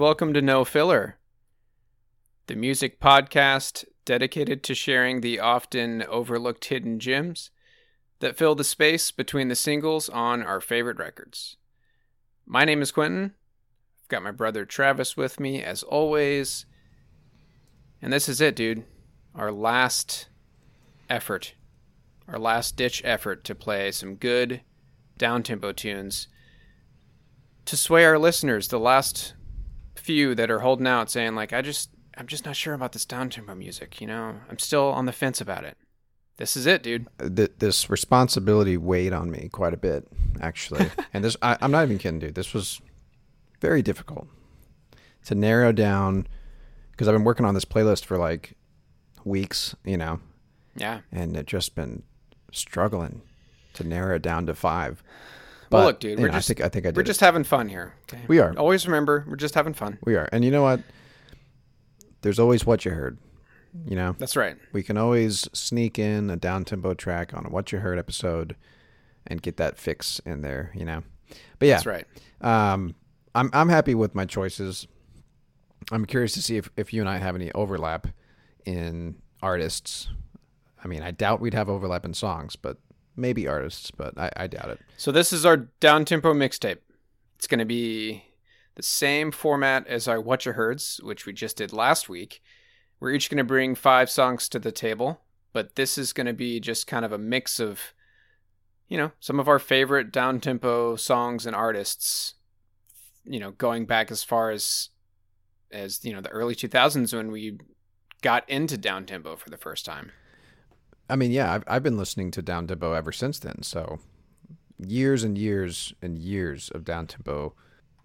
welcome to No Filler, the music podcast dedicated to sharing the often overlooked hidden gems that fill the space between the singles on our favorite records. My name is Quentin. I've got my brother Travis with me, as always. And this is it, dude. Our last effort, our last ditch effort to play some good down tempo tunes to sway our listeners, the last few that are holding out saying, like, I just, I'm just not sure about this down tempo music, you know? I'm still on the fence about it. This is it, dude. Uh, th- this responsibility weighed on me quite a bit, actually. and this, I, I'm not even kidding, dude. This was very difficult to narrow down because I've been working on this playlist for like weeks, you know, Yeah. and it just been struggling to narrow it down to five. Well, But, look, dude, we're know, just- I think I think I did. We're it. just having fun here. Okay? We are. Always remember, we're just having fun. we are, and you know what? There's always what you heard. You know, That's right. we can always sneak in a down tempo track on a what you heard episode and get that fix in there. You know, but yeah, That's right. Um, I'm I'm happy with my choices. I'm curious to see if, if you and I have any overlap in artists. I mean, I doubt we'd have overlap in songs, but maybe artists, but I, I doubt it. So this is our down tempo mixtape. It's going to be the same format as our What You Heards, which we just did last week. We're each going to bring five songs to the table, but this is going to be just kind of a mix of, you know, some of our favorite down tempo songs and artists. You know, going back as far as as you know the early 2000s when we got into down tempo for the first time. I mean, yeah, I've, I've been listening to down tempo ever since then. So years and years and years of down tempo,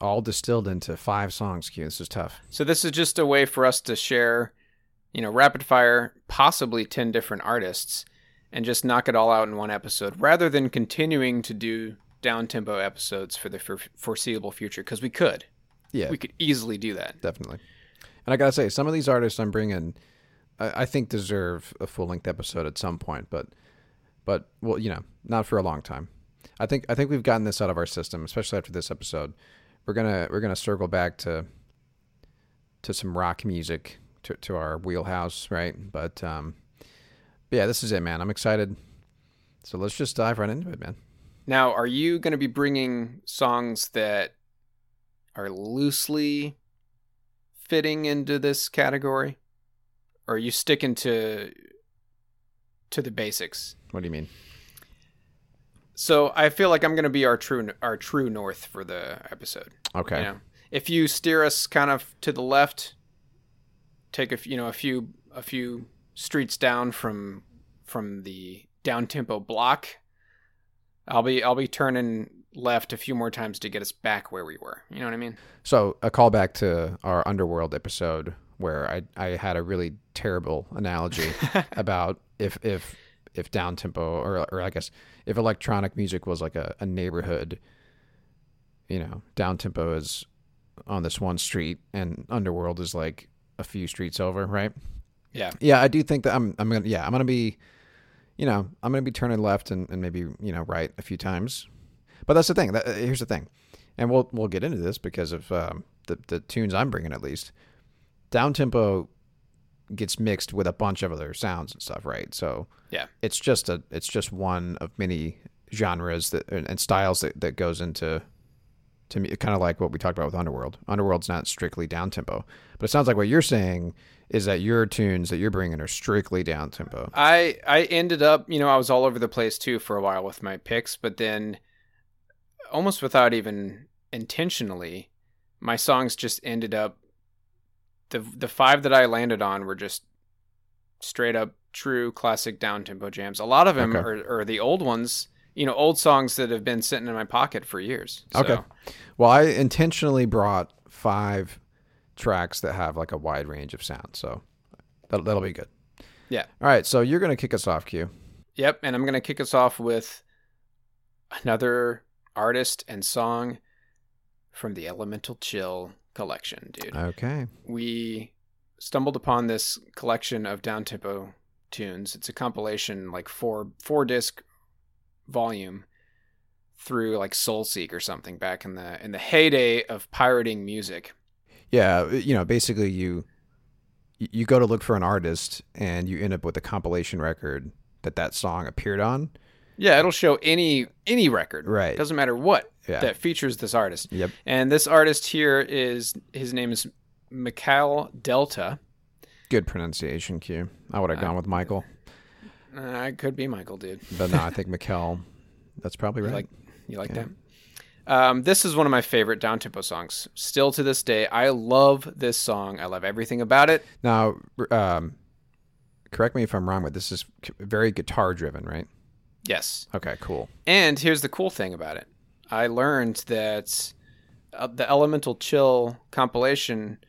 all distilled into five songs. Q, this is tough. So this is just a way for us to share, you know, rapid fire, possibly 10 different artists and just knock it all out in one episode rather than continuing to do down tempo episodes for the for- foreseeable future because we could. Yeah, We could easily do that. definitely. And I gotta say, some of these artists I'm bringing, I, I think deserve a full length episode at some point. But, but well, you know, not for a long time. I think I think we've gotten this out of our system, especially after this episode. We're gonna we're gonna circle back to to some rock music to to our wheelhouse, right? But um, yeah, this is it, man. I'm excited. So let's just dive right into it, man. Now, are you going to be bringing songs that are loosely fitting into this category or are you sticking to to the basics? What do you mean? So, I feel like I'm going to be our true our true north for the episode. Okay. You know, if you steer us kind of to the left, take a you know a few a few streets down from from the down tempo block, I'll be I'll be turning left a few more times to get us back where we were. You know what I mean? So a callback to our underworld episode where I I had a really terrible analogy about if if if down tempo or or I guess if electronic music was like a, a neighborhood, you know, down tempo is on this one street and underworld is like a few streets over, right? Yeah. Yeah, I do think that I'm I'm gonna yeah, I'm gonna be you know, I'm gonna be turning left and, and maybe, you know, right a few times. But that's the thing. That, here's the thing. And we'll we'll get into this because of um, the the tunes I'm bringing at least. Down tempo gets mixed with a bunch of other sounds and stuff, right? So Yeah. it's just a it's just one of many genres that and and styles that, that goes into to me kind of like what we talked about with Underworld. Underworld's not strictly down tempo, but it sounds like what you're saying is that your tunes that you're bringing are strictly down tempo. I I ended up, you know, I was all over the place too for a while with my picks, but then almost without even intentionally, my songs just ended up the the five that I landed on were just straight up true classic down tempo jams. A lot of them Okay. are, are the old ones, you know, old songs that have been sitting in my pocket for years. So, Okay. Well, I intentionally brought five tracks that have like a wide range of sound, so that, that'll be good. Yeah. All right, so you're gonna kick us off, Q. Yep, and I'm going to kick us off with another artist and song from the Elemental Chill collection, dude. Okay. we stumbled upon this collection of down tempo tunes. It's a compilation, like four four disc volume through like Soulseek or something back in the in the heyday of pirating music. Yeah, you know, basically you you go to look for an artist and you end up with a compilation record that that song appeared on. Yeah, it'll show any any record. Right. Doesn't matter what Yeah. that features this artist. Yep. And this artist here is his name is Mikhail Delta. Good pronunciation, Q. I would have gone with Michael, Uh, it could be Michael, dude. but no, I think Mikkel. That's probably You right. like you like Yeah. that? Um, this is one of my favorite down tempo songs. Still to this day, I love this song. I love everything about it. now, um, correct me if I'm wrong, but this is very guitar driven, right? Yes. Okay, cool. And here's the cool thing about it. I learned that uh, the Elemental Chill compilation,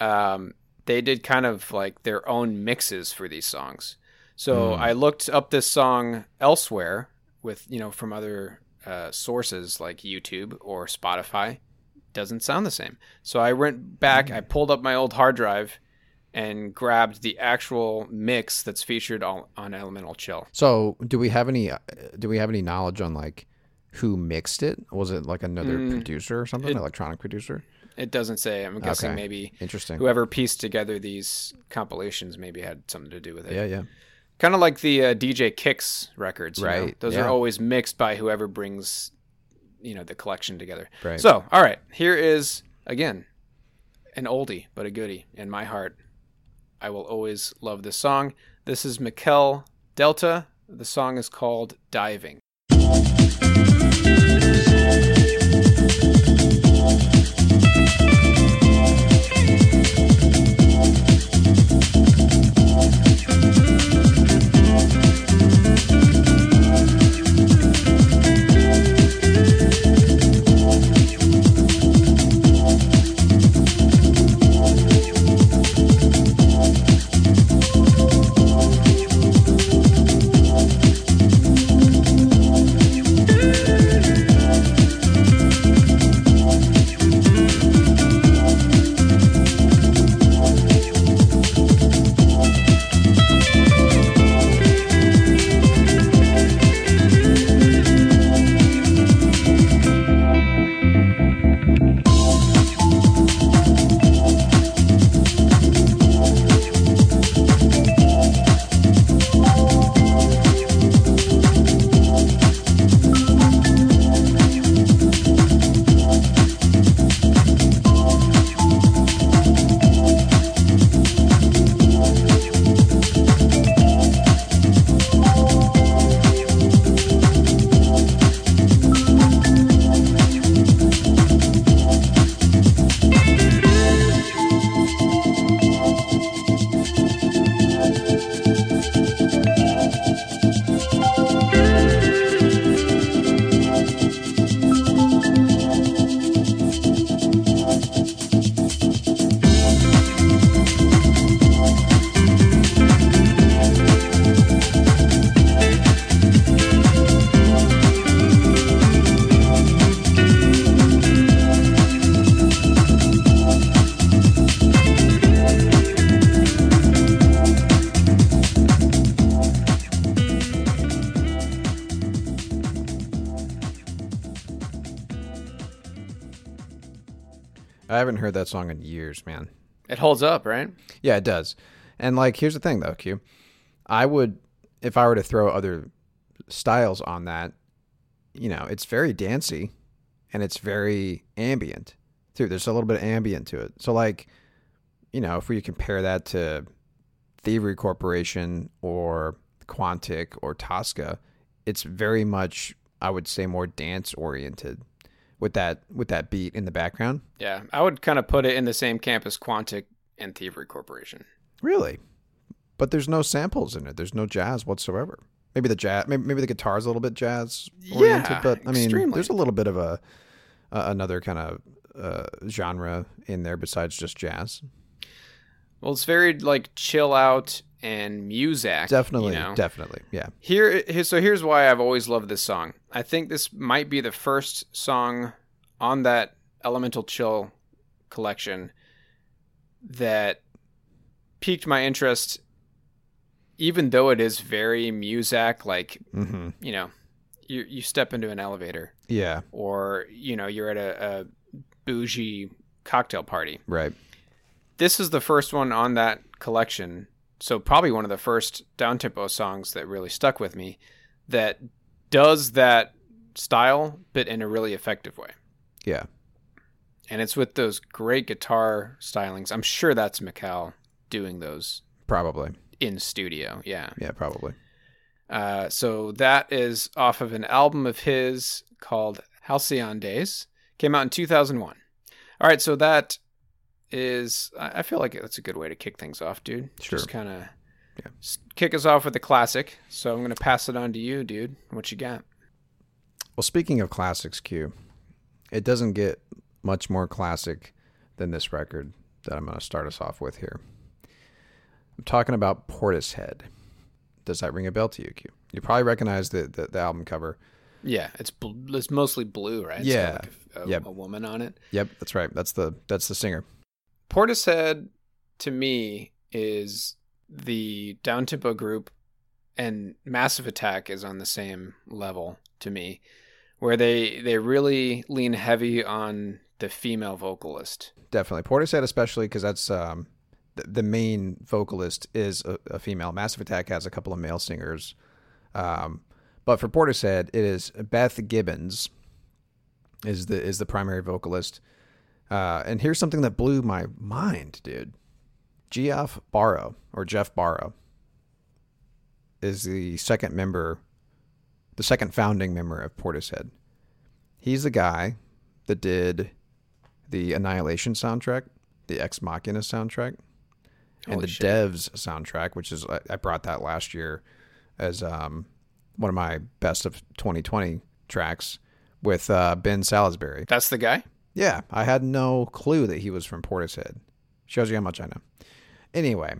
um, they did kind of like their own mixes for these songs. So Mm. I looked up this song elsewhere with, you know, from other uh, sources like YouTube or Spotify. Doesn't sound the same. So I went back, I pulled up my old hard drive and grabbed the actual mix that's featured on, on Elemental Chill. So, do we have any? uh, Do we have any knowledge on like who mixed it? Was it like another Mm, producer or something, it- electronic producer? It doesn't say. I'm guessing Okay. maybe Interesting. whoever pieced together these compilations maybe had something to do with it. Yeah, yeah. Kind of like the uh, DJ Kicks records, you know? Right, Those yeah. are always mixed by whoever brings, you know, the collection together. Right. So, all right, here is again an oldie but a goodie in my heart. I will always love this song. This is Mikkel Delta. The song is called Diving. I haven't heard that song in years, man. It holds up, right? Yeah, it does. And like, here's the thing, though, Q. I would, if I were to throw other styles on that, you know, it's very dancey, and it's very ambient too. There's a little bit of ambient to it. So like, you know, if we compare that to Thievery Corporation or Quantic or Tosca, it's very much, I would say, more dance oriented with that with that beat in the background. Yeah, I would kind of put it in the same camp as Quantic and Thievery Corporation. Really? But there's no samples in it. There's no jazz whatsoever. Maybe the jazz, maybe, maybe the guitar's a little bit jazz oriented, Yeah, but I mean, extremely. there's a little bit of a uh, another kind of uh, genre in there besides just jazz. Well, it's very like chill out and music. Definitely, You know? definitely, yeah. Here, here, so here's why I've always loved this song. I think this might be the first song on that Elemental Chill collection that piqued my interest, even though it is very music. Like hmm you know, you you step into an elevator, Yeah, or you know, you're at a, a bougie Cocktail Party. Right. This is the first one on that collection, so probably one of the first downtempo songs that really stuck with me that does that style, but in a really effective way. Yeah. And it's with those great guitar stylings. I'm sure that's Mikal doing those Probably. in studio. Yeah. Yeah, probably. Uh, so that is off of an album of his called Halcyon Days. Came out in 2001. All right, so that is. I feel like that's a good way to kick things off, dude. Sure. Just kind of Yeah. kick us off with a classic. So I'm gonna pass it on to you, dude. What you got? Well, speaking of classics, Q, it doesn't get much more classic than this record that I'm going to start us off with here. I'm talking about Portishead. Does that ring a bell to you, Q? You probably recognize the, the, the album cover. Yeah, it's bl- it's mostly blue, right? It's Yeah. like a, a, Yep. a woman on it. Yep, that's right. That's the that's the singer. Portishead to me is the down tempo group and Massive Attack is on the same level to me where they they really lean heavy on the female vocalist. Definitely Portishead, especially because that's um, the, the main vocalist is a, a female. Massive Attack has a couple of male singers, um, but for Portishead, it is Beth Gibbons is the is the primary vocalist. Uh, and here's something that blew my mind, dude. Geoff Barrow or Jeff Barrow is the second member, the second founding member of Portishead. He's the guy that did the Annihilation soundtrack, the Ex Machina soundtrack, and Holy the shit. Devs soundtrack, which is I- I brought that last year as um, one of my best of 2020 tracks with uh, Ben Salisbury. That's the guy? Yeah, I had no clue that he was from Portishead. Shows you how much I know. Anyway,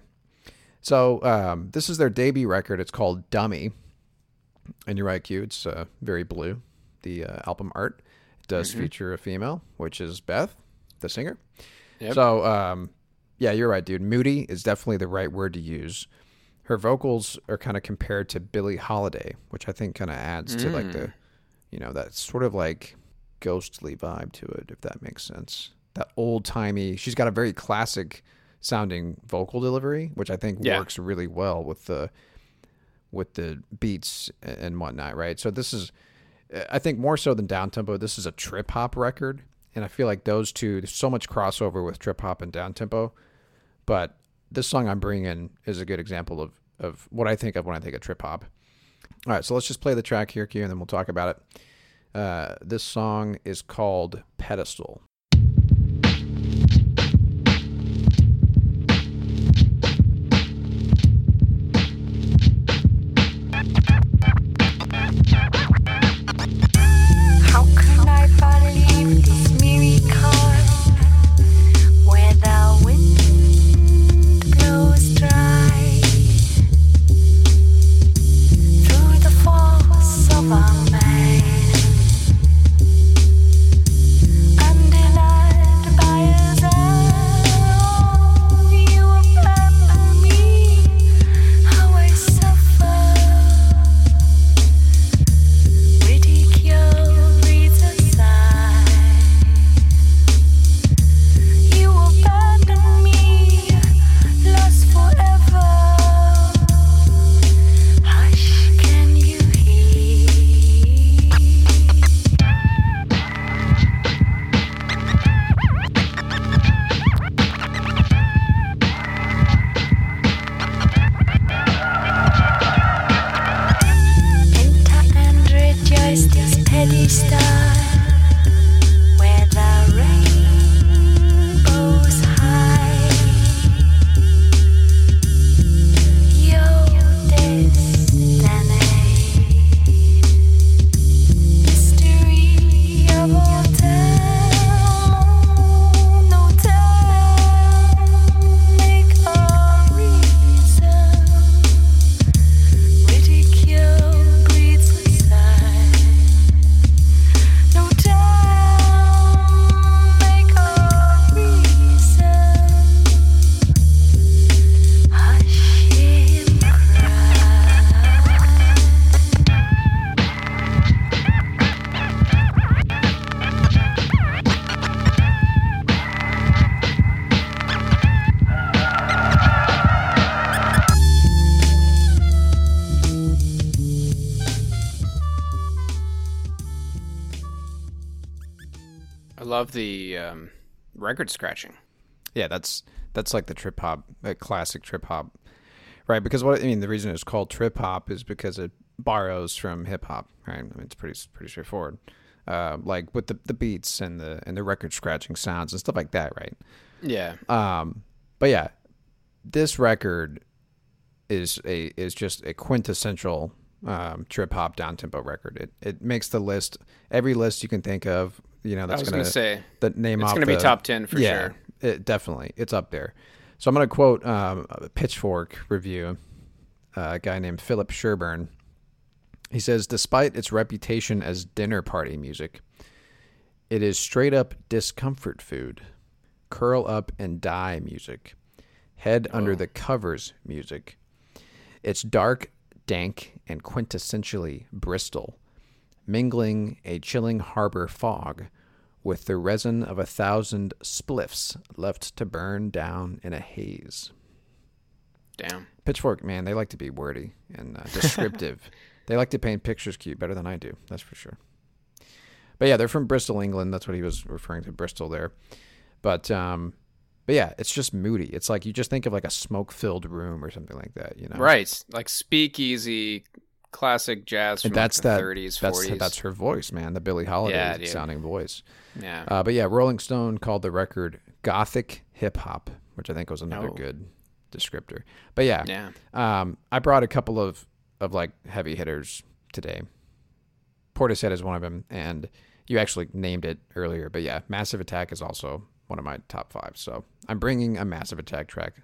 so um, this is their debut record. It's called Dummy, and you're right, Q. It's uh, very blue. The uh, album art it does feature a female, which is Beth, the singer. Yep. So, um, yeah, you're right, dude. Moody is definitely the right word to use. Her vocals are kind of compared to Billie Holiday, which I think kind of adds to like the, you know, that sort of like ghostly vibe to it, if that makes sense. That old timey. She's got a very classic sounding vocal delivery, which I think Yeah. works really well with the with the beats and whatnot, right? So this is, I think more so than down tempo, this is a trip hop record, and I feel like those two. There's so much crossover with trip hop and down tempo, but this song I'm bringing is a good example of of what I think of when I think of trip hop. All right, so let's just play the track here, Q, and then we'll talk about it. Uh, this song is called Pedestal. Love the um, record scratching. Yeah, that's that's like the trip hop, a classic trip hop, right? Because what I mean, the reason it's called trip hop is because it borrows from hip hop, right? I mean, it's pretty pretty straightforward. Uh, like with the, the beats and the and the record scratching sounds and stuff like that, right? Yeah. Um, but yeah, this record is a is just a quintessential um, trip hop down tempo record. It it makes the list every list you can think of. You know, I that's going to say the name it's going to be top 10 for yeah, sure. It, definitely, it's up there. So I'm going to quote um, a Pitchfork review, uh, a guy named Philip Sherburne. He says, despite its reputation as dinner party music, it is straight up discomfort food, curl up and die music, head under the covers music. It's dark, dank, and quintessentially Bristol, mingling a chilling harbor fog with the resin of a thousand spliffs left to burn down in a haze. Damn. Pitchfork, man, they like to be wordy and uh, descriptive. they like to paint pictures Q better than I do, that's for sure. But yeah, they're from Bristol, England. That's what he was referring to, Bristol there. But um, but yeah, it's just moody. It's like you just think of like a smoke-filled room or something like that, you know? Right. Like speakeasy, classic jazz from that's like the that. 30s, that's 40s. that's her voice, man. The Billie Holiday Yeah, sounding voice. yeah. Uh, but yeah, Rolling Stone called the record gothic hip hop, which I think was another Oh. good descriptor. But yeah, yeah. um, I brought a couple of of like heavy hitters today. Portishead is one of them, and you actually named it earlier. But yeah, Massive Attack is also one of my top five. So I'm bringing a Massive Attack track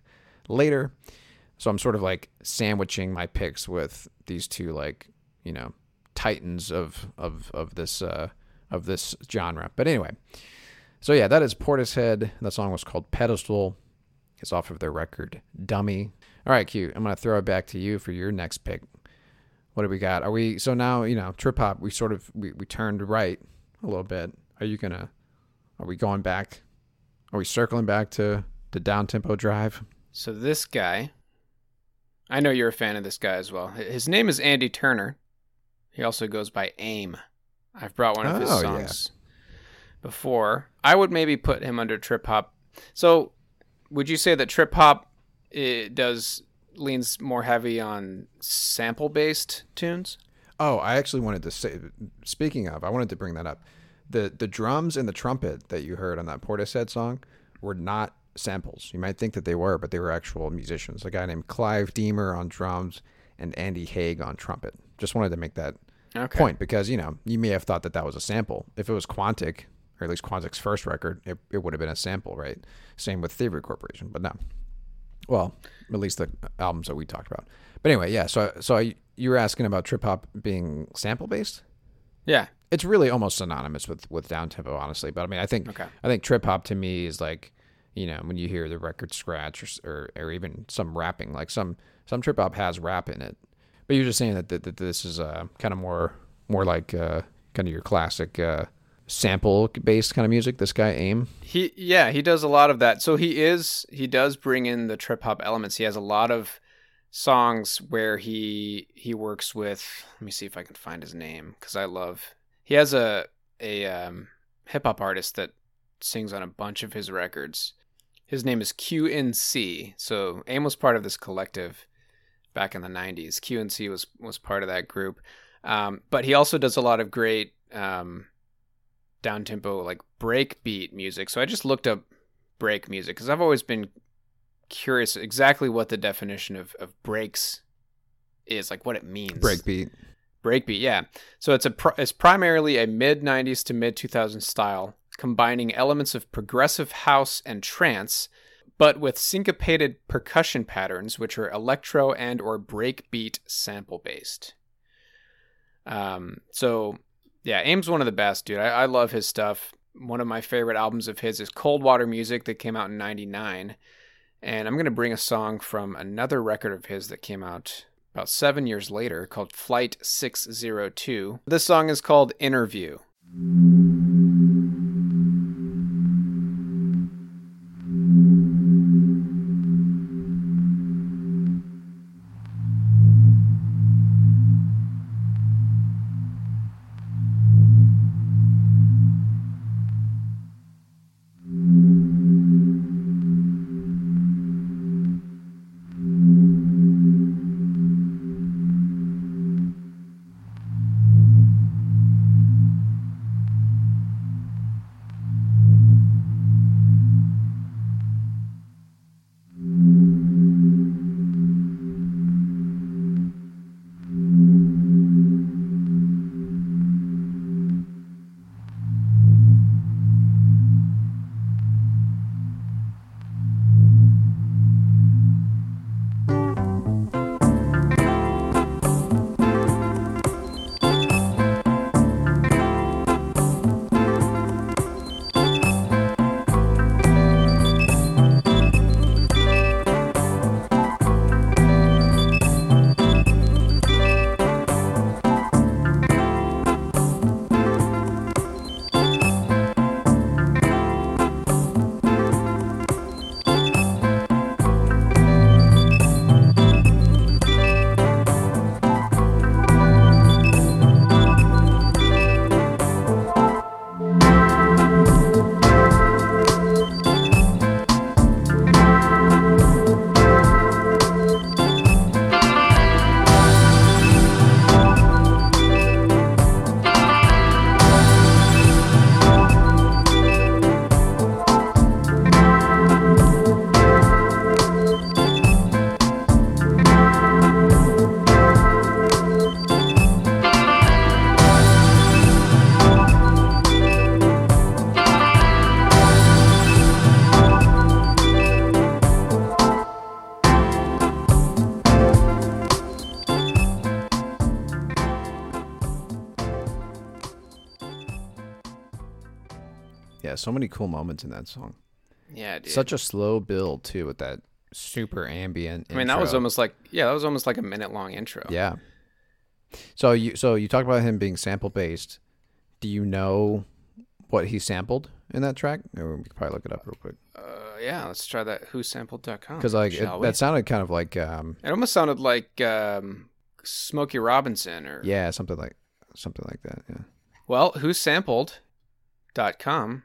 later. So I'm sort of like sandwiching my picks with these two like you know titans of of of this uh, of this genre. But anyway, so yeah, that is Portishead. That song was called Pedestal. It's off of their record Dummy. All right, Q. I'm gonna throw it back to you for your next pick. What do we got? Are we so now? You know, trip hop. We sort of we, we turned right a little bit. Are you gonna? Are we going back? Are we circling back to the down tempo drive? So this guy, I know you're a fan of this guy as well. His name is Andy Turner. He also goes by AIM. I've brought one of his Oh, yeah. songs before. I would maybe put him under trip hop. So, would you say that trip hop it does leans more heavy on sample based tunes? Oh, I actually wanted to say. Speaking of, I wanted to bring that up. The the drums and the trumpet that you heard on that Portishead song were not samples. You might think that they were, but they were actual musicians. A guy named Clive Deemer on drums and Andy Hague on trumpet. Just wanted to make that Okay. point because you know you may have thought that that was a sample. If it was Quantic, or at least Quantic's first record, it, it would have been a sample, right? Same with Thievery Corporation, but no. Well, at least the albums that we talked about. But anyway, yeah. So so I, you were asking about trip hop being sample based. Yeah. It's really almost synonymous with with down tempo, honestly. But I mean, I think Okay. I think trip hop to me is like, you know, when you hear the record scratch or or, or even some rapping, like some some trip hop has rap in it. But you're just saying that, that, that this is uh, kind of more more like uh, kind of your classic uh, sample based kind of music. This guy aim. He yeah, he does a lot of that. So he is he does bring in the trip hop elements. He has a lot of songs where he he works with let me see if I can find his name cuz I love. He has a a um hip hop artist that sings on a bunch of his records. His name is QNC. So AIM was part of this collective back in the 90s. QNC was was part of that group. Um, but he also does a lot of great um, down tempo like breakbeat music. So I just looked up break music because I've always been curious exactly what the definition of, of breaks is, like what it means. Breakbeat. Breakbeat, yeah. So it's a pr- it's primarily a mid '90s to mid 2000s style, combining elements of progressive house and trance, but with syncopated percussion patterns, which are electro and or breakbeat sample based. Um, so yeah, Aim's one of the best, dude. I, I love his stuff. One of my favorite albums of his is Cold Water Music that came out in '99, and I'm gonna bring a song from another record of his that came out about seven years later called Flight 602. This song is called Interview. So many cool moments in that song. Yeah, dude. Such a slow build too, with that super ambient. I mean, that was almost like yeah, that was almost like a minute long intro. Yeah. So you so you talked about him being sample based. Do you know what he sampled in that track? Or we could probably look it up real quick. Uh, yeah, let's try that. Whosampled.com. Because like it, that sounded kind of like um It almost sounded like um, Smokey Robinson or yeah something like something like that. Yeah. Well, whosampled.com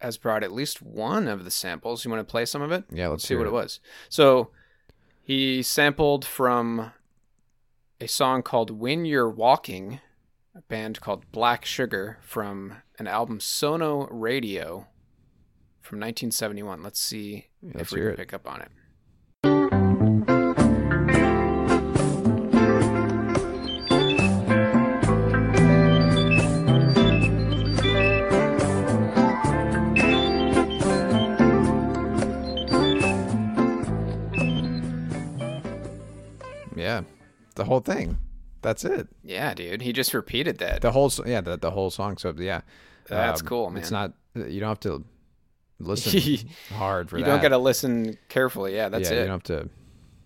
has brought at least one of the samples. You want to play some of it? Yeah. Let's, see what it was. So he sampled from a song called When You're Walking, a band called Black Sugar from an album Sono Radio from 1971. Let's see Yeah, if let's we can it. pick up on it. The whole thing. That's it. Yeah, dude. He just repeated that. The whole yeah the, the whole song. So yeah. That's Um, cool, man. It's not you don't have to listen hard for you that. don't got to listen carefully. Yeah, that's yeah, it. You don't have to.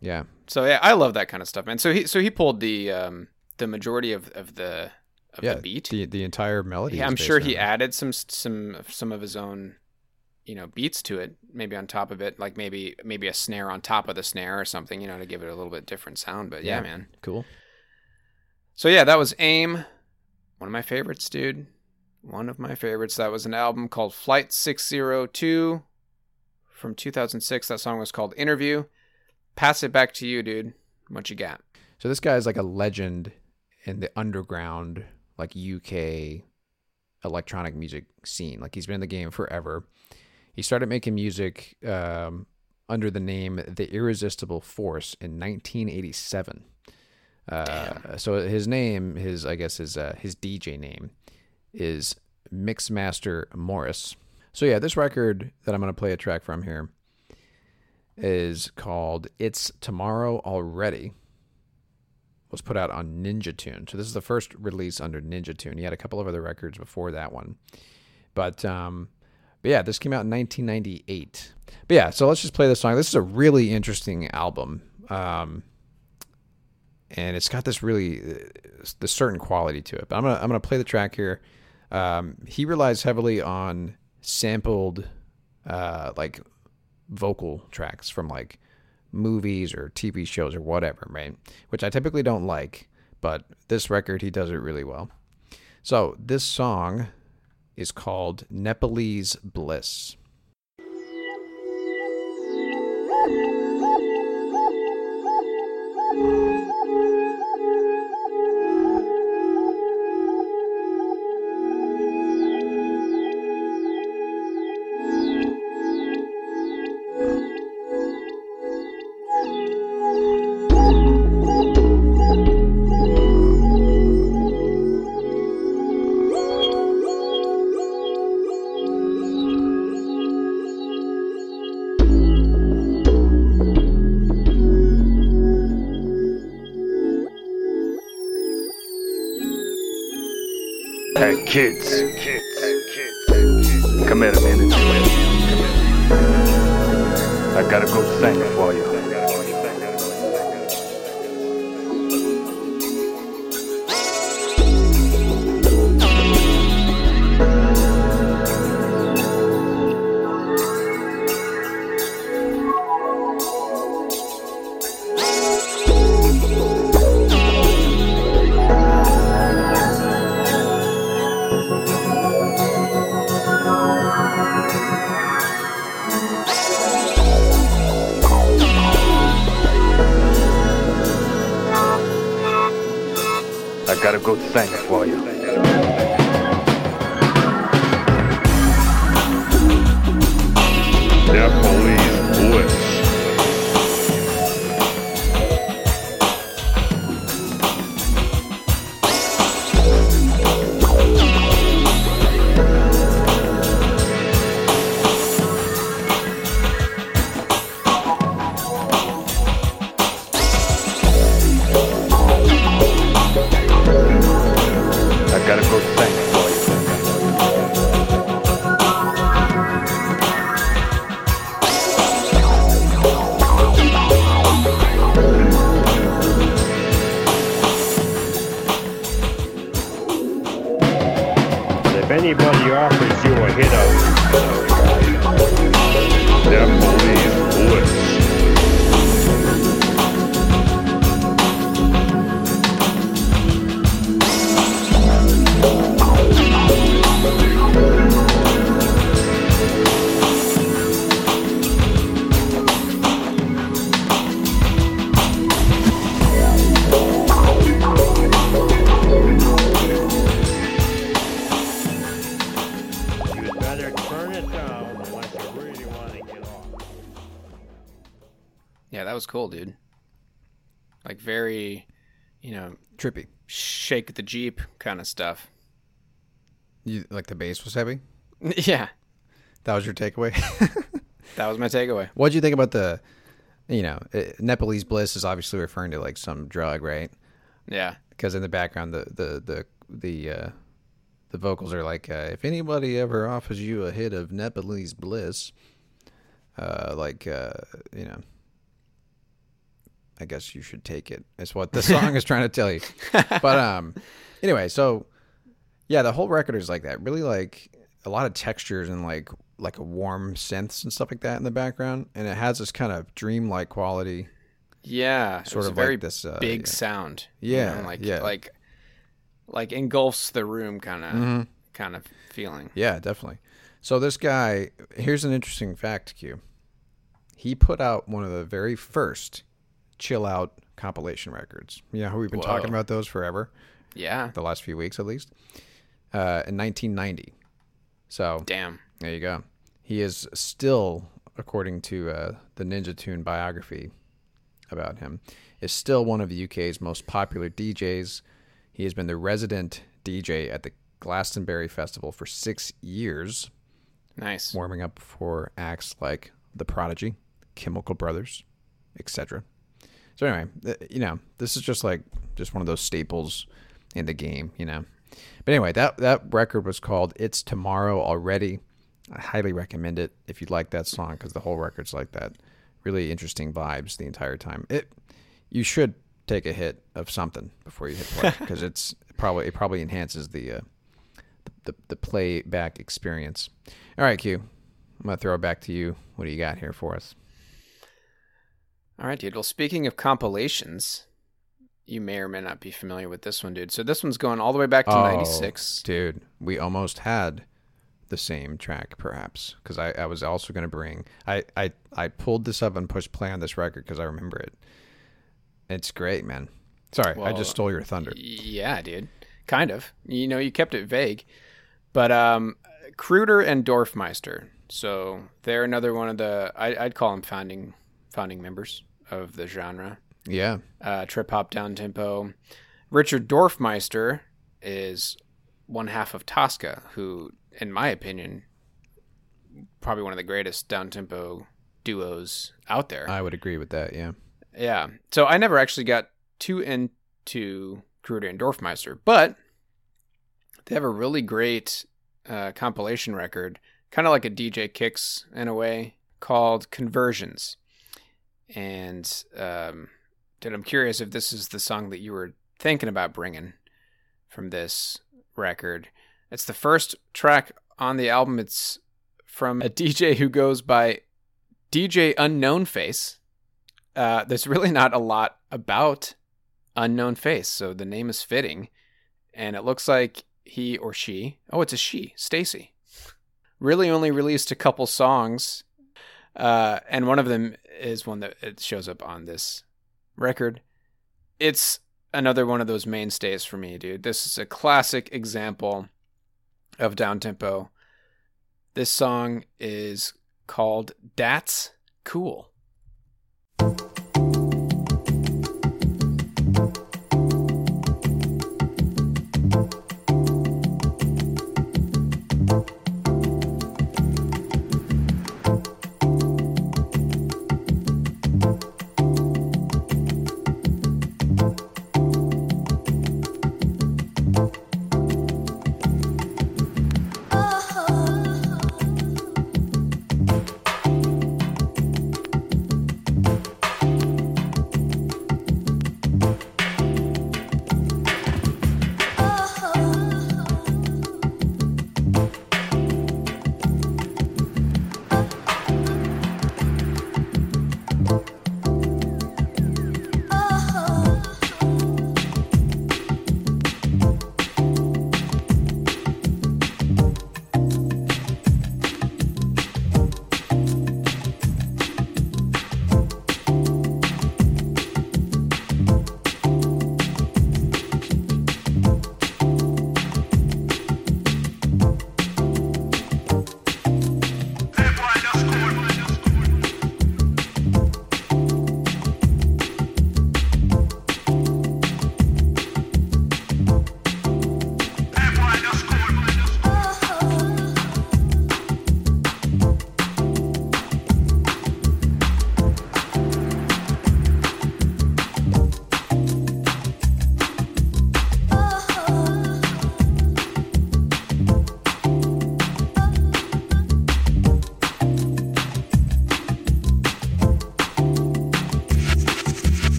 Yeah. So yeah, I love that kind of stuff, man. So he so he pulled the um the majority of of the of yeah. the beat. The the entire melody. Yeah, I'm sure he added some some some of his own you know beats to it, maybe on top of it, like maybe maybe a snare on top of the snare or something, you know, to give it a little bit different sound. But yeah, Yeah. man. Cool. So yeah, that was AIM, one of my favorites, dude. One of my favorites. That was an album called Flight 602 from 2006. That song was called Interview. Pass it back to you, dude. What you got? So this guy is like a legend in the underground, like UK electronic music scene. Like he's been in the game forever. He started making music um, under the name The Irresistible Force in 1987. Uh, so his name, his I guess his uh, his DJ name is Mixmaster Morris. So yeah, this record that I'm gonna play a track from here is called "It's Tomorrow Already." Was put out on Ninja Tune. So this is the first release under Ninja Tune. He had a couple of other records before that one, but um, but yeah, this came out in 1998. But yeah, so let's just play this song. This is a really interesting album. Um, and it's got this really the certain quality to it. But I'm gonna I'm gonna play the track here. Um, he relies heavily on sampled uh, like vocal tracks from like movies or TV shows or whatever, right? Which I typically don't like, but this record he does it really well. So this song is called Nepalese Bliss. Kids, kids, kids, come here a minute. I gotta go sing for you. Gotta go sing for cool, dude. Like very, you know, Trippy. shake the jeep kind of stuff. You like the bass was heavy? yeah, That was your takeaway. that was my takeaway. What'd you think about the, you know, uh, Nepalese bliss is obviously referring to like some drug, right? Yeah, Because in the background, the the the the uh, the vocals are like, uh, if anybody ever offers you a hit of Nepalese bliss, uh, like uh, you know, I guess you should take it. Is what the song is trying to tell you. But um, anyway, so yeah, the whole record is like that. Really like a lot of textures and like like a warm synths and stuff like that in the background, and it has this kind of dreamlike quality. yeah. Sort of very like this, uh, big yeah. sound. you Yeah, know, like yeah. like like engulfs the room, kind of Mm-hmm. kind of feeling. Yeah, definitely. So this guy, here's an interesting fact, Q. He put out one of the very first chill out compilation records. You know we've been talking about those forever, Yeah, the last few weeks at least. Uh, in 1990. So damn. there you go. He is still, according to uh, the Ninja Tune biography about him, is still one of the UK's most popular DJs. He has been the resident DJ at the Glastonbury Festival for six years Nice. warming up for acts like The Prodigy, Chemical Brothers, etc. So anyway, you know, this is just like just one of those staples in the game, you know. But anyway, that that record was called "It's Tomorrow Already." I highly recommend it if you like that song because the whole record's like that. Really interesting vibes the entire time. It you should take a hit of something before you hit play because it's probably it probably enhances the uh, the, the playback experience. All right, Q. I'm gonna throw it back to you. What do you got here for us? All right, dude. Well, speaking of compilations, you may or may not be familiar with this one, dude. So this one's going all the way back to Oh, '96. dude. We almost had the same track, perhaps, because I, I was also gonna bring. I, I I pulled this up and pushed play on this record because I remember it. It's great, man. Sorry, I just stole your thunder. Yeah, dude. Kind of. You know, you kept it vague. But um Kruder and Dorfmeister. So they're another one of the I, I'd call them founding founding members of the genre. Yeah, Uh, trip hop down tempo. Richard Dorfmeister is one half of Tosca, who, in my opinion, probably one of the greatest down tempo duos out there. I would agree with that. Yeah. Yeah. So I never actually got too into Kruder and Dorfmeister, but they have a really great uh, compilation record, kind of like a DJ Kicks in a way, called Conversions. And um, dude, I'm curious if this is the song that you were thinking about bringing from this record. It's the first track on the album. It's from a DJ who goes by DJ Unknown Face. Uh, there's really not a lot about Unknown Face, so the name is fitting. And it looks like he or she, oh, it's a she, Stacy, really only released a couple songs. Uh, and one of them is one that it shows up on this record. It's another one of those mainstays for me, dude. This is a classic example of down tempo. This song is called That's Cool.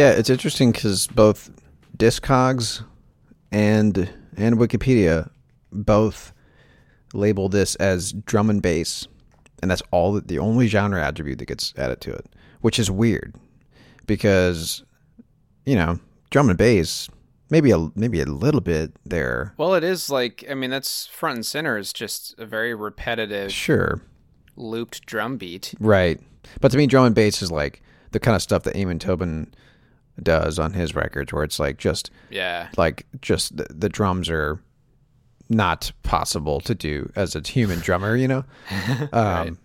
Yeah, it's interesting because both Discogs and and Wikipedia both label this as drum and bass, and that's all the only genre attribute that gets added to it, which is weird because you know drum and bass maybe a maybe a little bit there, Well, it is like I mean that's front and center is just a very repetitive sure, looped drum beat. right, but to me drum and bass is like the kind of stuff that Amon Tobin does on his records, where it's like just Yeah. like just the, the drums are not possible to do as a human drummer, you know. Um,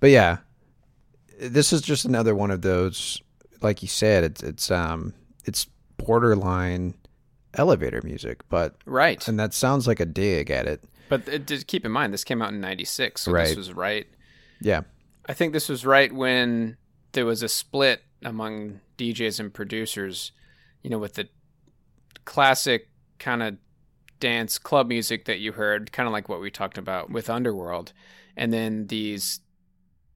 But yeah, this is just another one of those. Like you said, it's it's um it's borderline elevator music, but Right. and that sounds like a dig at it. But it, just keep in mind this came out in 96, so Right. this was right. Yeah, I think this was right when there was a split among DJs and producers, you know, with the classic kind of dance club music that you heard, kind of like what we talked about with Underworld, and then these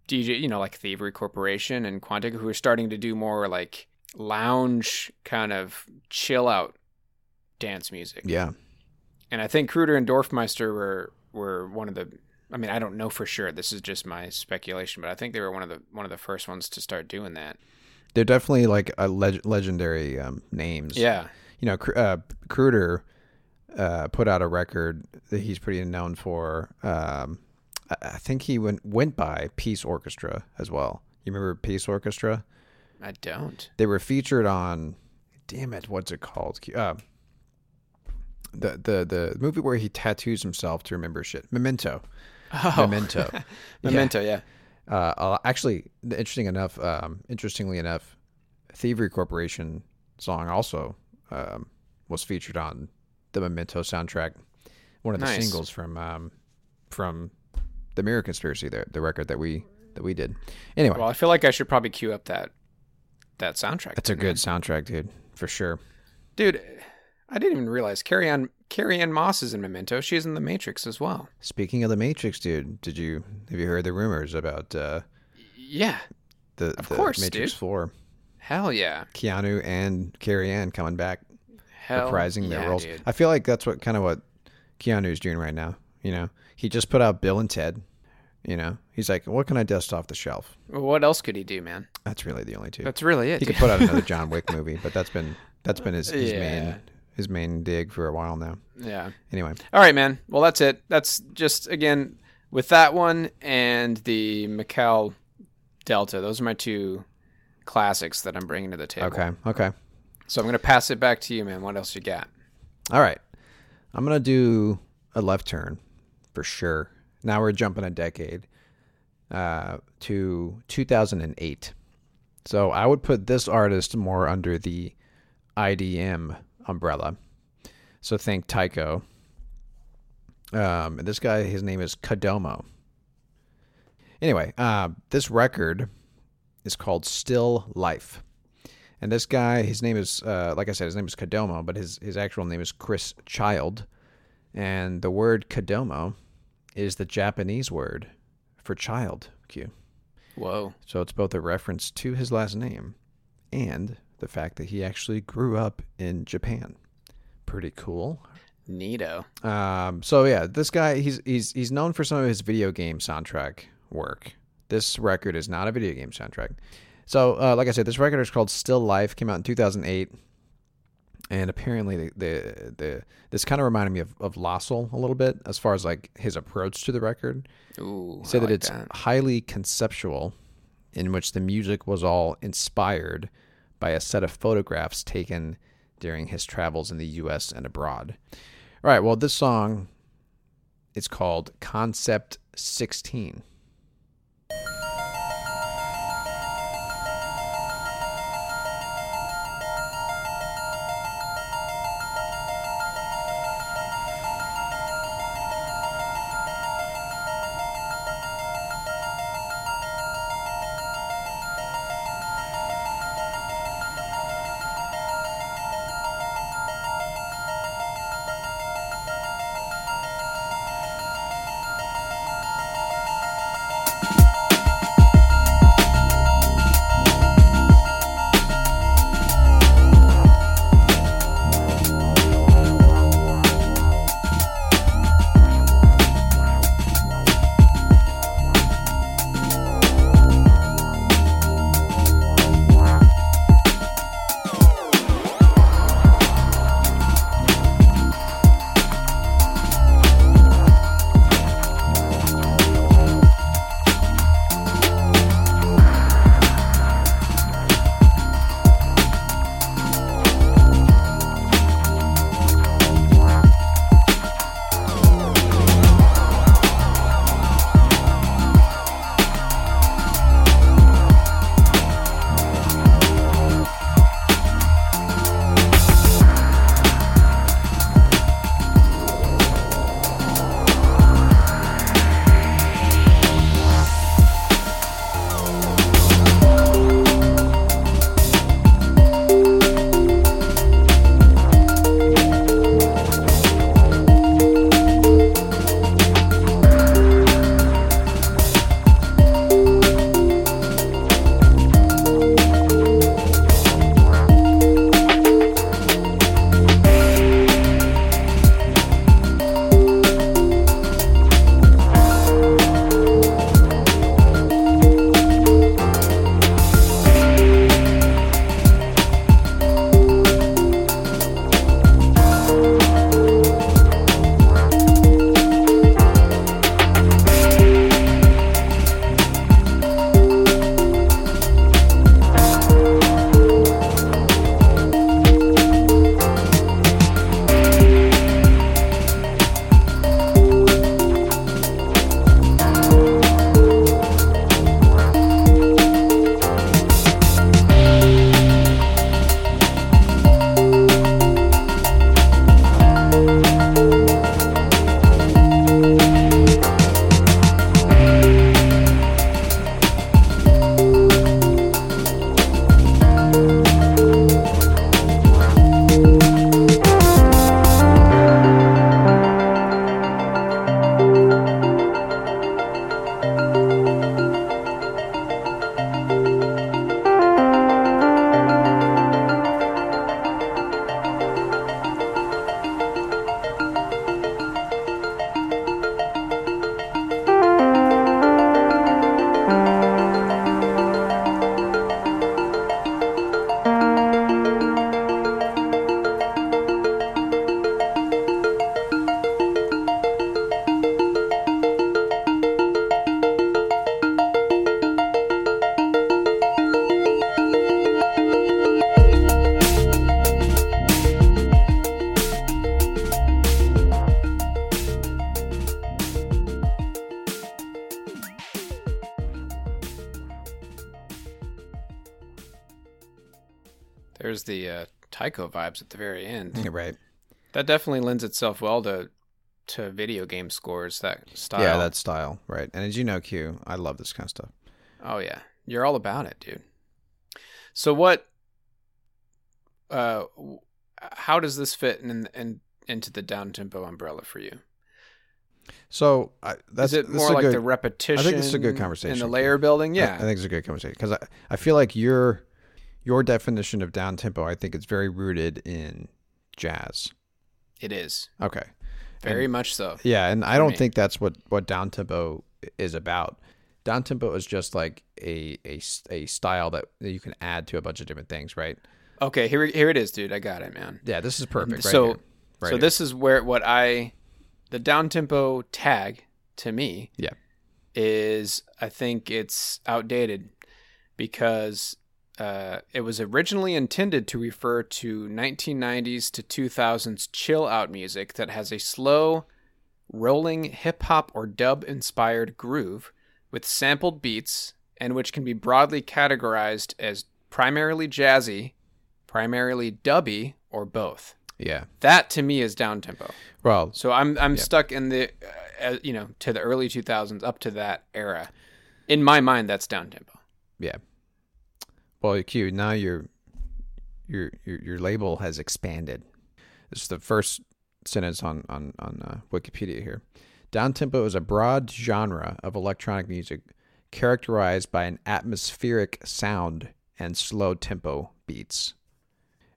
DJ, you know, like Thievery Corporation and Quantic, who are starting to do more like lounge kind of chill out dance music. yeah, And I think Kruder and Dorfmeister were were one of the. I mean, I don't know for sure. This is just my speculation, but I think they were one of the one of the first ones to start doing that. They're definitely like a leg- legendary um, names. Yeah, you know, uh, Kruder uh, put out a record that he's pretty known for. Um, I, I think he went went by Peace Orchestra as well. You remember Peace Orchestra? I don't. They were featured on. Damn it, what's it called? Uh, the the the movie where he tattoos himself to remember shit. Memento. Oh, Memento. Memento. Yeah. Uh, uh, actually, interesting enough. Um, interestingly enough, Thievery Corporation song also um, was featured on the Memento soundtrack. One of the Nice. singles from um, from the Mirror Conspiracy, the the record that we that we did. Anyway, Well, I feel like I should probably queue up that that soundtrack. that's a man. good soundtrack, dude, for sure. dude. I didn't even realize Carrie Ann Carrie Ann Moss is in Memento. She's in The Matrix as well. Speaking of the Matrix, dude, did you have you heard the rumors about uh, Yeah. the, Of the course, Matrix dude. Four? Hell yeah. Keanu and Carrie Ann coming back. Hell reprising their yeah, roles. dude. I feel like that's what kind of what Keanu's doing right now. You know, he just put out Bill and Ted. You know, he's like, what can I dust off the shelf? What else could he do, man? That's really the only two. That's really it. he could put out another John Wick movie, but that's been that's been his, his Yeah. main his main dig for a while now. yeah. Anyway, All right, man. Well, that's it. That's just again with that one and the Macau Delta. Those are my two classics that I'm bringing to the table. okay, okay, So I'm gonna pass it back to you, man. What else you got? all right. I'm gonna do a left turn for sure. Now we're jumping a decade uh, to 2008. So I would put this artist more under the IDM umbrella. So think Tycho. Um, and this guy, his name is Kodomo. Anyway, uh, this record is called Still Life. And this guy, his name is, uh, like I said, his name is Kodomo, but his, his actual name is Chris Child. And the word Kodomo is the Japanese word for child, Q. Whoa. So it's both a reference to his last name and the fact that he actually grew up in Japan. Pretty cool. Neato. Um, so yeah, this guy he's he's he's known for some of his video game soundtrack work. This record is not a video game soundtrack. So uh, like I said, this record is called Still Life. Came out in 2008, and apparently the the, the this kind of reminded me of of Lossel a little bit as far as like his approach to the record. Ooh. He said I that like it's that. highly conceptual, in which the music was all inspired by a set of photographs taken during his travels in the U.S. and abroad. All right, well, this song is called Concept 16. Vibes at the very end. Yeah, right. That definitely lends itself well to to video game scores. That style. Yeah, that style, right? And as you know, Q, I love this kind of stuff. Oh yeah, you're all about it, dude. So what? Uh, how does this fit in, in into the down tempo umbrella for you? So I, that's Is it this more like good- the repetition? I this is a good in conversation, the layer building. Yeah, I, think it's a good conversation because I, I feel like your your definition of down tempo, I think it's very rooted in jazz. it is Okay. very much so. Yeah, and I don't me. think that's what what down tempo is about. Down tempo is just like a, a a style that that you can add to a bunch of different things, right? Okay, here here it is, dude. I got it, man. Yeah, this is perfect. Right so here. Right so here. this is where what I the down tempo tag to me Yeah. is I think it's outdated because uh, it was originally intended to refer to 1990s to 2000s chill out music that has a slow, rolling hip hop or dub inspired groove with sampled beats and which can be broadly categorized as primarily jazzy, primarily dubby, or both. yeah. That to me is down tempo. Well, So I'm I'm Yeah. stuck in the uh, uh, you know to the early 2000s up to that era. In my mind, that's down tempo. yeah. Well, Q. Now your your your label has expanded. This is the first sentence on on on uh, Wikipedia here. Down tempo is a broad genre of electronic music characterized by an atmospheric sound and slow tempo beats.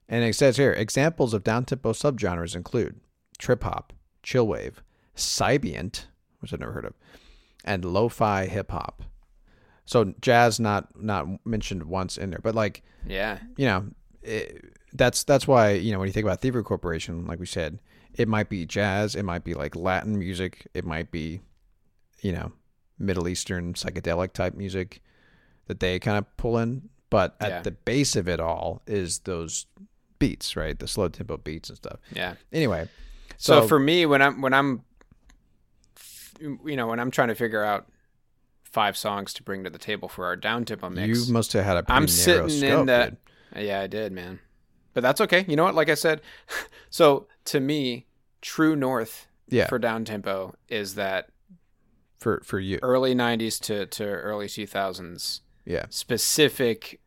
And it says here examples of down tempo subgenres include trip hop, chill wave, psybient, which I've never heard of, and lo-fi hip hop. So jazz not not mentioned once in there, but like Yeah, you know, it, that's that's why you know when you think about Thievery Corporation, like we said, it might be jazz, it might be like Latin music, it might be, you know, Middle Eastern psychedelic type music that they kind of pull in, but at Yeah. the base of it all is those beats, right? The slow tempo beats and stuff. yeah. Anyway, So, so, for me, when I'm when I'm you know when I'm trying to figure out five songs to bring to the table for our down tempo mix, you must have had a pretty I'm narrow sitting scope, in that. dude. Yeah, I did, man. But that's okay. You know what? Like I said, so to me, true north Yeah, for down tempo is that for for you, early '90s to to early 2000s yeah, specific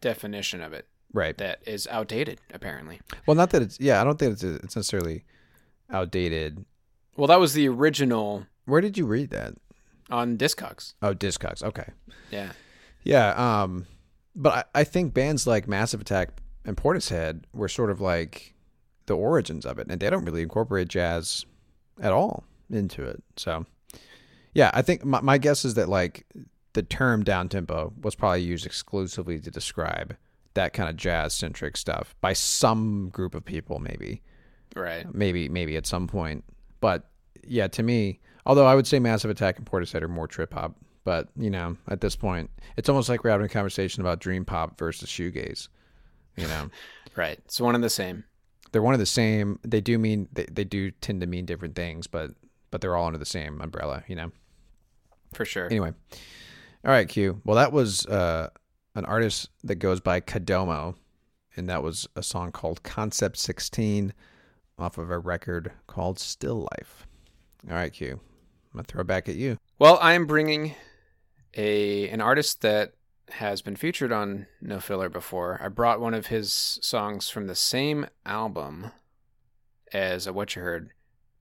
definition of it right. that is outdated apparently. Well, not that it's yeah, I don't think it's it's necessarily outdated. Well, that was the original Where did you read that? On Discogs. Oh, Discogs. Okay. Yeah. Yeah. Um, but I, I think bands like Massive Attack and Portishead were sort of like the origins of it, and they don't really incorporate jazz at all into it. So, yeah, I think my, my guess is that like the term down tempo was probably used exclusively to describe that kind of jazz centric stuff by some group of people, maybe Right. maybe maybe at some point. But yeah, to me, although I would say Massive Attack and Portishead are more trip hop, but you know, at this point, it's almost like we're having a conversation about dream pop versus shoegaze. You know, Right. It's one and the same. they're one of the same. They do mean they, they do tend to mean different things, but but they're all under the same umbrella. You know. For sure. Anyway, all right, Q. Well, that was uh, an artist that goes by Kodomo, and that was a song called Concept 16 off of a record called Still Life. All right, Q. I'm to throw it back at you. Well, I am bringing a an artist that has been featured on No Filler before. I brought one of his songs from the same album as a What You Heard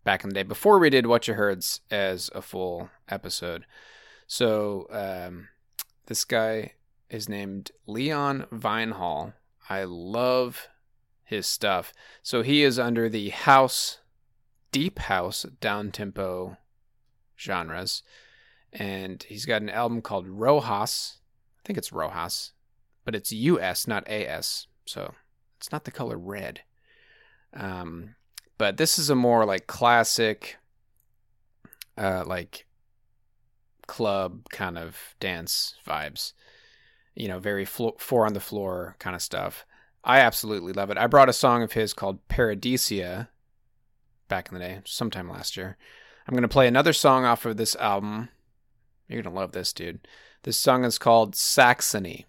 back in the day before we did What You Heard's as a full episode. So um, this guy is named Leon Vynehall. I love his stuff. So he is under the house, deep house, down tempo genres and he's got an album called Rojus. I think it's Rojus, but it's US, not AS. So it's not the color red. Um, but this is a more like classic, uh, like club kind of dance vibes. You know, very flo- four on the floor kind of stuff. I absolutely love it. I brought a song of his called Paradisea back in the day, sometime last year. I'm going to play another song off of this album. You're going to love this, dude. This song is called Saxony.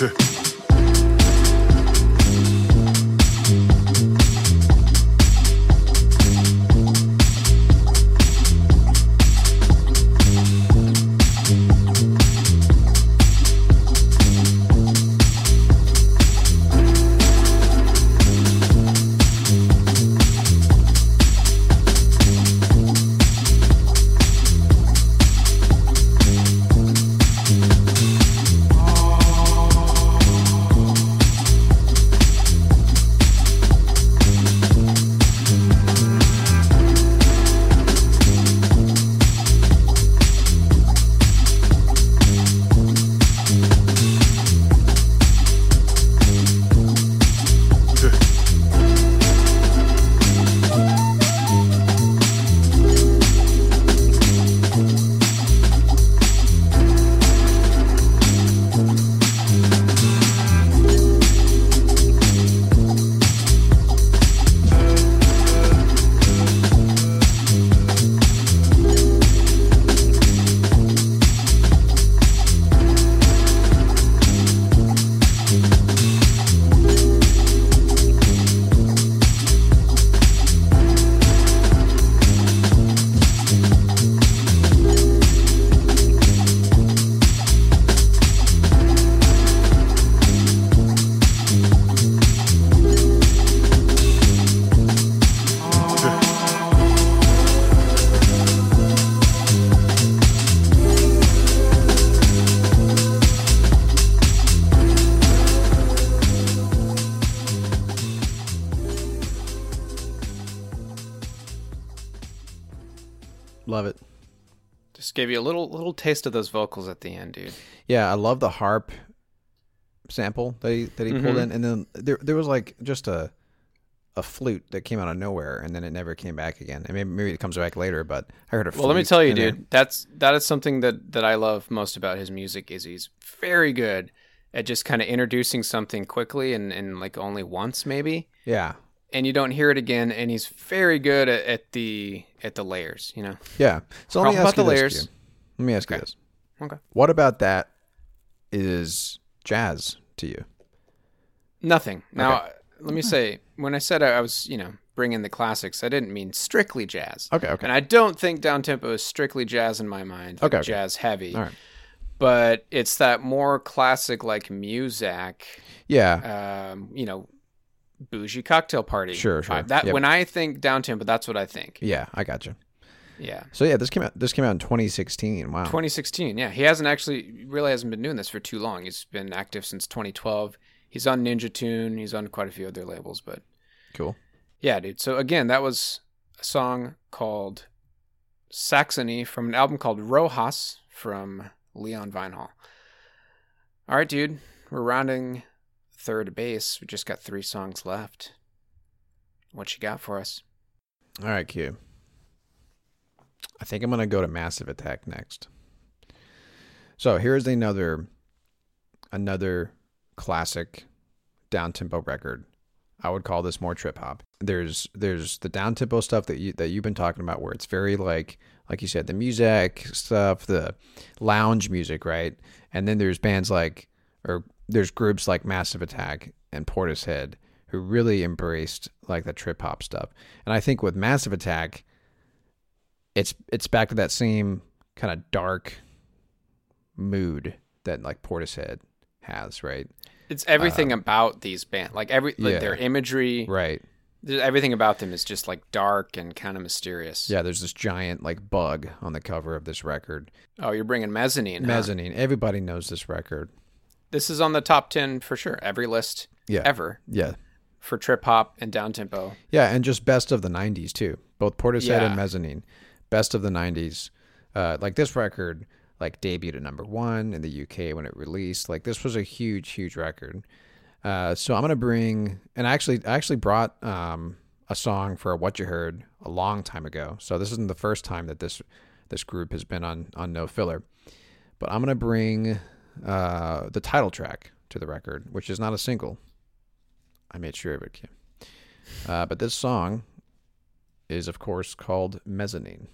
Yeah. Gave you a little little taste of those vocals at the end, dude. Yeah, I love the harp sample that he that he pulled Mhm. in, and then there there was like just a a flute that came out of nowhere, and then it never came back again. And maybe maybe it comes back later, but I heard a. Well, let me tell you, in there. dude. That's that is something that that I love most about his music is he's very good at just kind of introducing something quickly and and like only once maybe, Yeah, and you don't hear it again. And he's very good at, at the at the layers. You know. yeah. So let me ask you the this, layers? Q. Let me ask you this: Okay. What about that is jazz to you? Nothing. Now, let me say, when I said I I was, you know, bringing the classics, I didn't mean strictly jazz. Okay, okay. And I don't think down tempo is strictly jazz in my mind. like Okay, okay. Jazz heavy. All right. But it's that more classic like music, Yeah, um, you know, bougie cocktail party. Sure, sure. That Yep. when I think down tempo, that's what I think. yeah. I got you. Yeah. So yeah, this came out. This came out in 2016. Wow. 2016. Yeah, he hasn't actually really hasn't been doing this for too long. He's been active since 2012. He's on Ninja Tune. He's on quite a few other labels, but Cool. Yeah, dude. So again, that was a song called Saxony from an album called Rojus from Leon Vynehall. All right, dude. We're rounding third base. We just got three songs left. What you got for us? All right, Q. I think I'm gonna go to Massive Attack next. So here's another another classic down tempo record. I would call this more trip hop. There's there's the down tempo stuff that you that you've been talking about where it's very like like you said the music stuff, the lounge music, right? And then there's bands like or there's groups like Massive Attack and Portishead who really embraced like the trip hop stuff. And I think with Massive Attack it's it's back to that same kind of dark mood that like Portishead has, right? It's everything uh, about these bands, like every like yeah. their imagery. Right. Everything about them is just like dark and kind of mysterious. Yeah, there's this giant like bug on the cover of this record. Oh, you're bringing mezzanine. huh? Mezzanine. Everybody knows this record. This is on the top ten for sure. Every list Yeah. ever Yeah. for trip hop and down tempo. Yeah, and just best of the 90s too. Both Portishead Yeah. and Mezzanine. Best of the 90s. Uh, like this record like debuted at number 1 in the UK when it released. Like this was a huge huge record. Uh, so I'm going to bring and I actually I actually brought um, a song for what you heard a long time ago. So this isn't the first time that this this group has been on on No Filler. But I'm going to bring uh, the title track to the record, which is not a single. I made sure of it. Kim. Uh, but this song is, of course, called Mezzanine.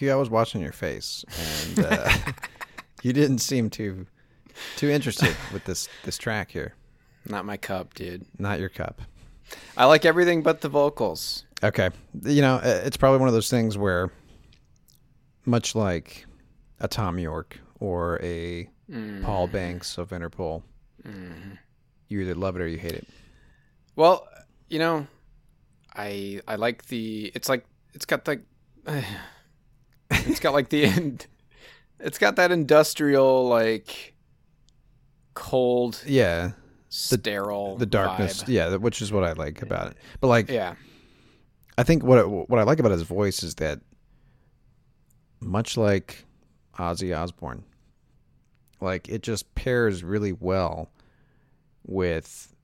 Like Q, I was watching your face, and uh, you didn't seem too too interested with this this track here. Not my cup, dude. Not your cup. I like everything but the vocals. Okay, you know it's probably one of those things where, much like a Thom Yorke or a Paul Banks of Interpol, you either love it or you hate it. Well, you know, I I like the. It's like it's got like, it's got like the, it's got that industrial like, cold, Yeah, sterile, the darkness. vibe. Yeah, which is what I like about it. But like, Yeah, I think what what I like about his voice is that, much like Ozzy Osbourne, like it just pairs really well with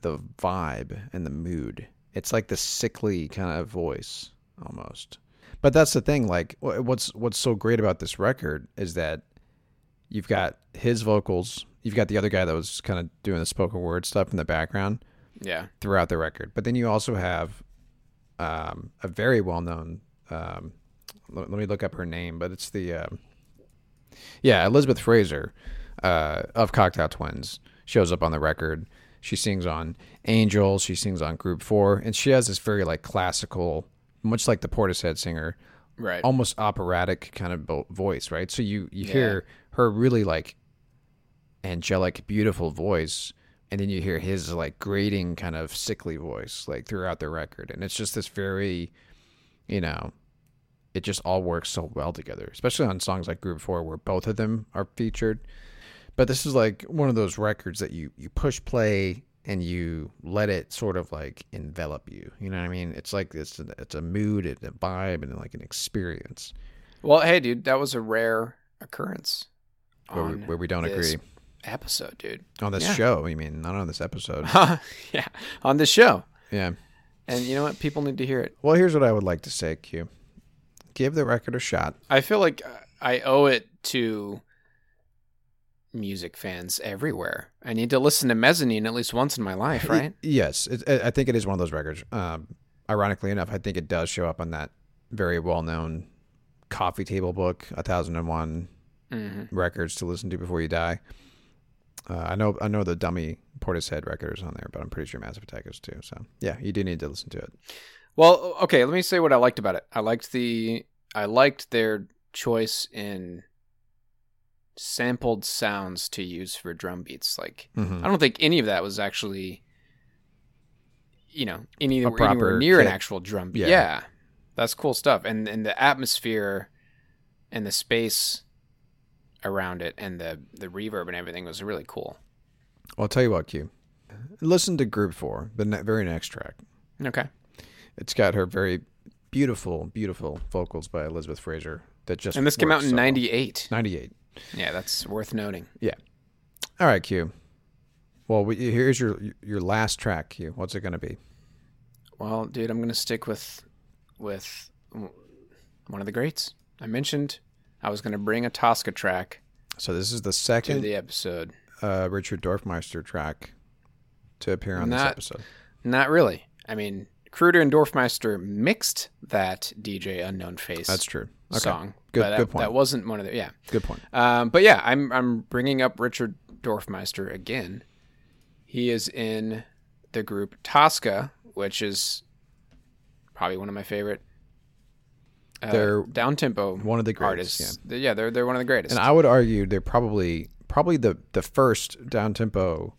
the vibe and the mood. It's like the sickly kind of voice almost. But that's the thing. Like, what's what's so great about this record is that you've got his vocals, you've got the other guy that was kind of doing the spoken word stuff in the background yeah. throughout the record. But then you also have um, a very well known. Um, let, let me look up her name, but it's the um yeah Elizabeth Fraser uh, of Cocteau Twins shows up on the record. She sings on Angels, She sings on Group Four, and she has this very like classical, much like the Portishead singer, Right. almost operatic kind of voice, right? So you you hear her really like angelic, beautiful voice, and then you hear his like grating kind of sickly voice like throughout the record, and it's just this very, you know, it just all works so well together, especially on songs like Group Four where both of them are featured. But this is like one of those records that you you push play and you let it sort of like envelop you. You know what I mean? It's like it's a, it's a mood, it's a vibe, and like an experience well, hey, dude, that was a rare occurrence. where we, where we don't agree Episode, dude. on this Yeah. show. I mean, not on this episode. yeah, on this show, yeah. and you know what? People need to hear it. Well, here's what I would like to say, Q. Give the record a shot. I feel like I owe it to music fans everywhere. I need to listen to Mezzanine at least once in my life, right? Yes, it, I think it is one of those records. Um, ironically enough, I think it does show up on that very well-known coffee table book, A Thousand and One hmm records to listen to before you die. Uh, I know, I know the dummy Portishead record is on there, but I'm pretty sure Massive Attack is too. So yeah, you do need to listen to it. Well, okay, let me say what I liked about it. I liked the I liked their choice in sampled sounds to use for drum beats. Like Mhm. I don't think any of that was actually you know, any, A proper near an actual drum beat. Yeah. Yeah. That's cool stuff. And and the atmosphere and the space around it and the the reverb and everything was really cool. Well, I'll tell you what, Q. Listen to Group Four, the ne- very next track. Okay. It's got her very beautiful, beautiful vocals by Elizabeth Fraser. That just And this came out in so 98. 98. Yeah, that's worth noting. Yeah. All right, Q. Well, we, here's your your last track, Q. What's it going to be? Well, dude, I'm gonna stick with with one of the greats. I mentioned I was gonna bring a Tosca track So this is the to second the episode. uh, Richard Dorfmeister track to appear on this episode. Not really. I mean, Kruder and Dorfmeister mixed that DJ Unknown Face That's true. Okay. song. Good- but that, good point. That wasn't one of the yeah. Good point. Um, but yeah, I'm I'm bringing up Richard Dorfmeister again. He is in the group Tosca, which is probably one of my favorite. Uh, They're down tempo one of the greatest, artists. Yeah. yeah, they're they're one of the greatest. And I would argue they're probably probably the the first down tempo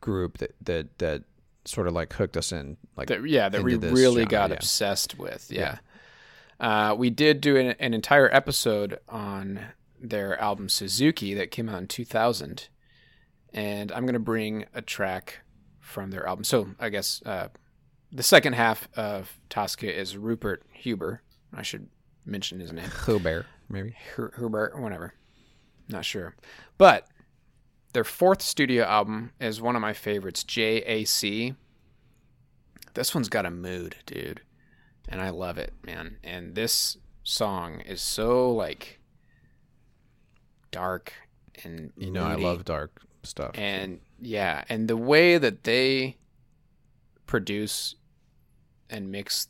group that that that sort of like hooked us in. Like that, yeah, that we this really genre, got yeah. obsessed with. Yeah. Uh, we did do an, an entire episode on their album Suzuki that came out in 2000. And I'm going to bring a track from their album. So I guess uh, the second half of Tosca is Rupert Huber. I should mention his name. Huber, maybe. Hu- Hubert, whatever. Not sure. But their fourth studio album is one of my favorites, JAC. This one's got a mood, dude. And I love it, man. And this song is so like dark and You know, I love dark stuff. And yeah, and the way that they produce and mix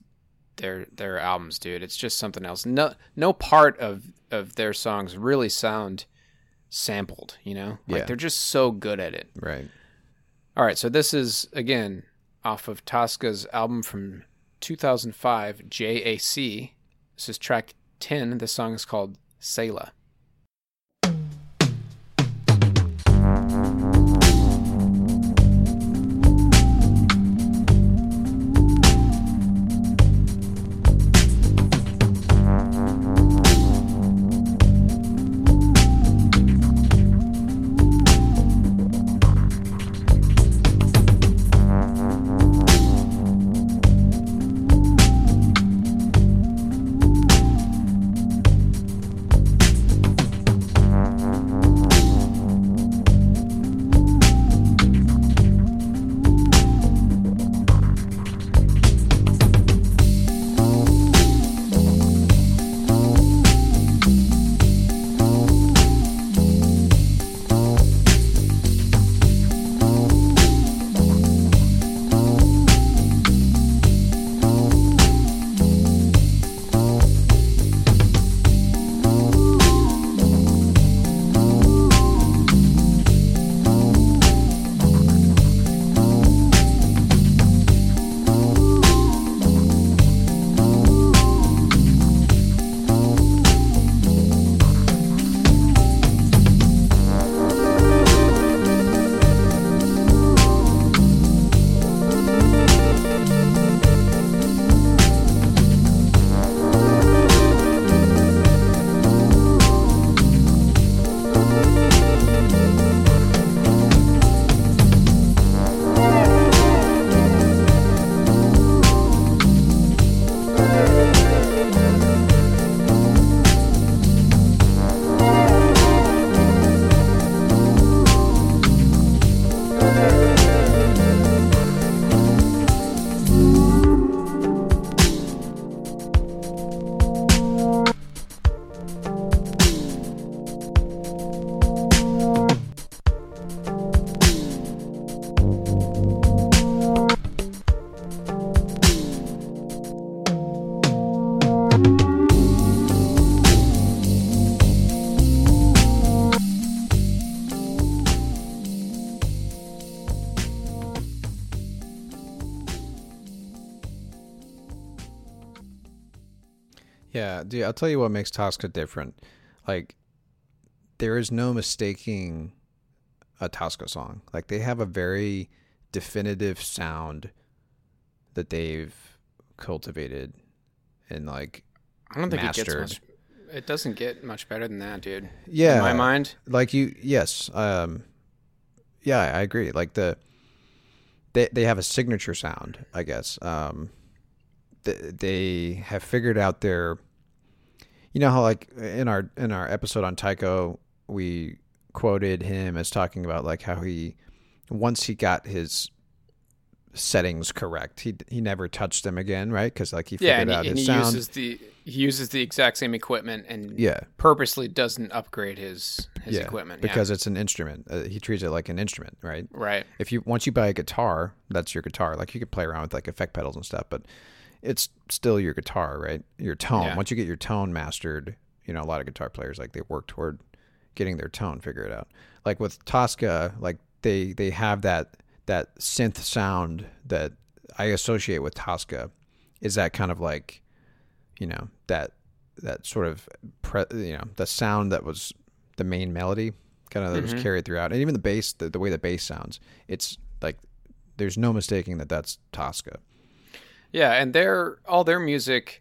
their their albums, dude. It's just something else. No no part of of their songs really sound sampled, you know? Like Yeah. they're just so good at it. Right. All right, so this is again off of Tosca's album from 2005, JAC. This is track 10. The song is called Selah. Dude, I'll tell you what makes Tosca different. Like, there is no mistaking a Tosca song. Like, they have a very definitive sound that they've cultivated and like I don't think it Mastered. gets much. It doesn't get much better than that, dude. yeah In my mind, like you yes um yeah i agree like the they they have a signature sound i guess um they, they have figured out their you know how like in our in our episode on Tycho we quoted him as talking about like how he once he got his settings correct he he never touched them again right? Because like he figured yeah, and he, out and his he sound. uses the he uses the exact same equipment and yeah. purposely doesn't upgrade his his yeah equipment because it's an instrument. Uh, he treats it like an instrument right? Right. if you once you buy a guitar, that's your guitar. Like you could play around with like effect pedals and stuff, but it's still your guitar, right? Your tone. Yeah. Once you get your tone mastered, you know, a lot of guitar players like they work toward getting their tone figured out. Like with Tosca, like they they have that that synth sound that I associate with Tosca is that kind of like you know, that that sort of pre, you know, the sound that was the main melody kind of that Mhm. was carried throughout. And even the bass, the, the way the bass sounds, it's like there's no mistaking that that's Tosca. Yeah, and their all their music,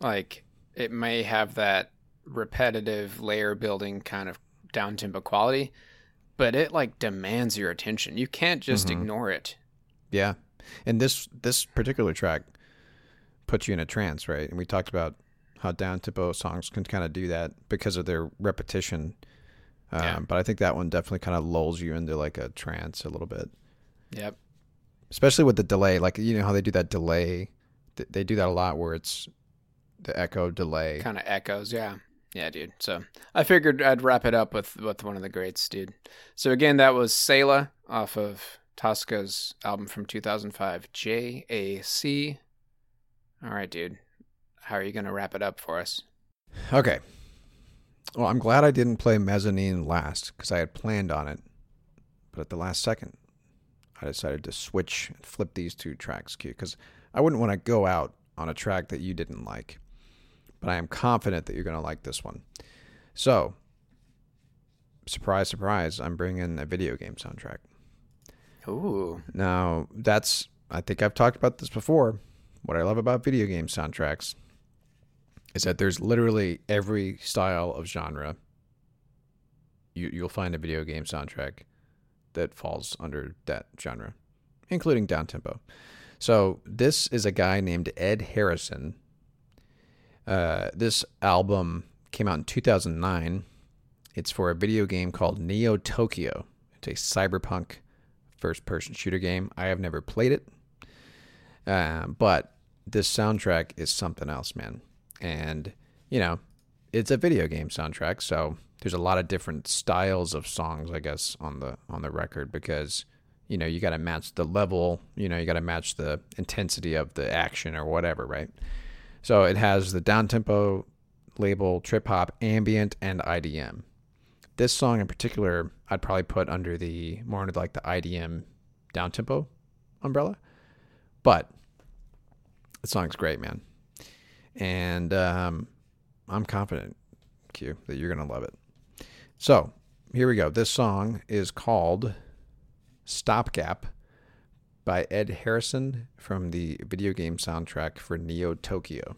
like it may have that repetitive layer building kind of down tempo quality, but it like demands your attention. You can't just Mhm. ignore it. Yeah. And this this particular track puts you in a trance, right? And we talked about how down tempo songs can kind of do that because of their repetition. Um, Yeah. But I think that one definitely kind of lulls you into like a trance a little bit, Yep. Especially with the delay. Like you know how they do that delay. Th- They do that a lot where it's the echo delay. Kind of echoes, yeah. Yeah, dude. So I figured I'd wrap it up with with one of the greats, dude. So again, that was Selah off of Tosca's album from 2005, JAC. All right, dude. How are you going to wrap it up for us? Okay. Well, I'm glad I didn't play Mezzanine last because I had planned on it. But at the last second, I decided to switch and flip these two tracks, Q, because I wouldn't want to go out on a track that you didn't like. But I am confident that you're going to like this one. So, surprise, surprise, I'm bringing a video game soundtrack. Ooh. Now, that's, I think I've talked about this before. What I love about video game soundtracks is that there's literally every style of genre. You, you'll find a video game soundtrack that falls under that genre, including down tempo. So, this is a guy named Ed Harrison. Uh, this album came out in 2009. It's for a video game called Neo Tokyo. It's a cyberpunk first person shooter game. I have never played it. Uh, but this soundtrack is something else, man. And, you know, it's a video game soundtrack, so there's a lot of different styles of songs, I guess, on the on the record because, you know, you gotta match the level, you know, you gotta match the intensity of the action or whatever, right? So it has the down tempo label, trip hop, ambient, and IDM. This song in particular, I'd probably put under the more under like the IDM down tempo umbrella. But the song's great, man. And um, I'm confident, Q, that you're to love it. So here we go. This song is called Stopgap by Ed Harrison from the video game soundtrack for Neo Tokyo.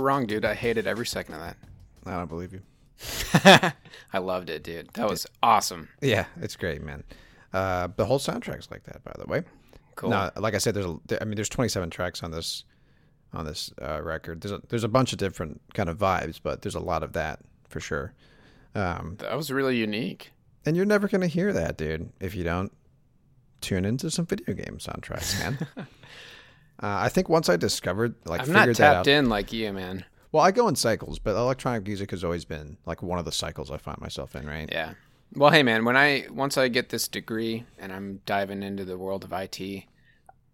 Well, you were wrong, dude. I hated every second of that. I don't believe you. I loved it, dude. That was awesome. Yeah, it's great, man. Uh, the whole soundtrack's like that, by the way. Cool. No, like I said, there's a, I mean, there's 27 tracks on this on this uh, record. There's a, there's a bunch of different kind of vibes, but there's a lot of that for sure. Um, That was really unique. and you're never gonna hear that, dude, if you don't tune into some video game soundtracks, man. uh, I think once I discovered, like, I'm figured not that tapped out. in like you, man. Well, I go in cycles, but electronic music has always been like one of the cycles I find myself in, right? Yeah. Well, hey, man. When I once I get this degree and I'm diving into the world of IT,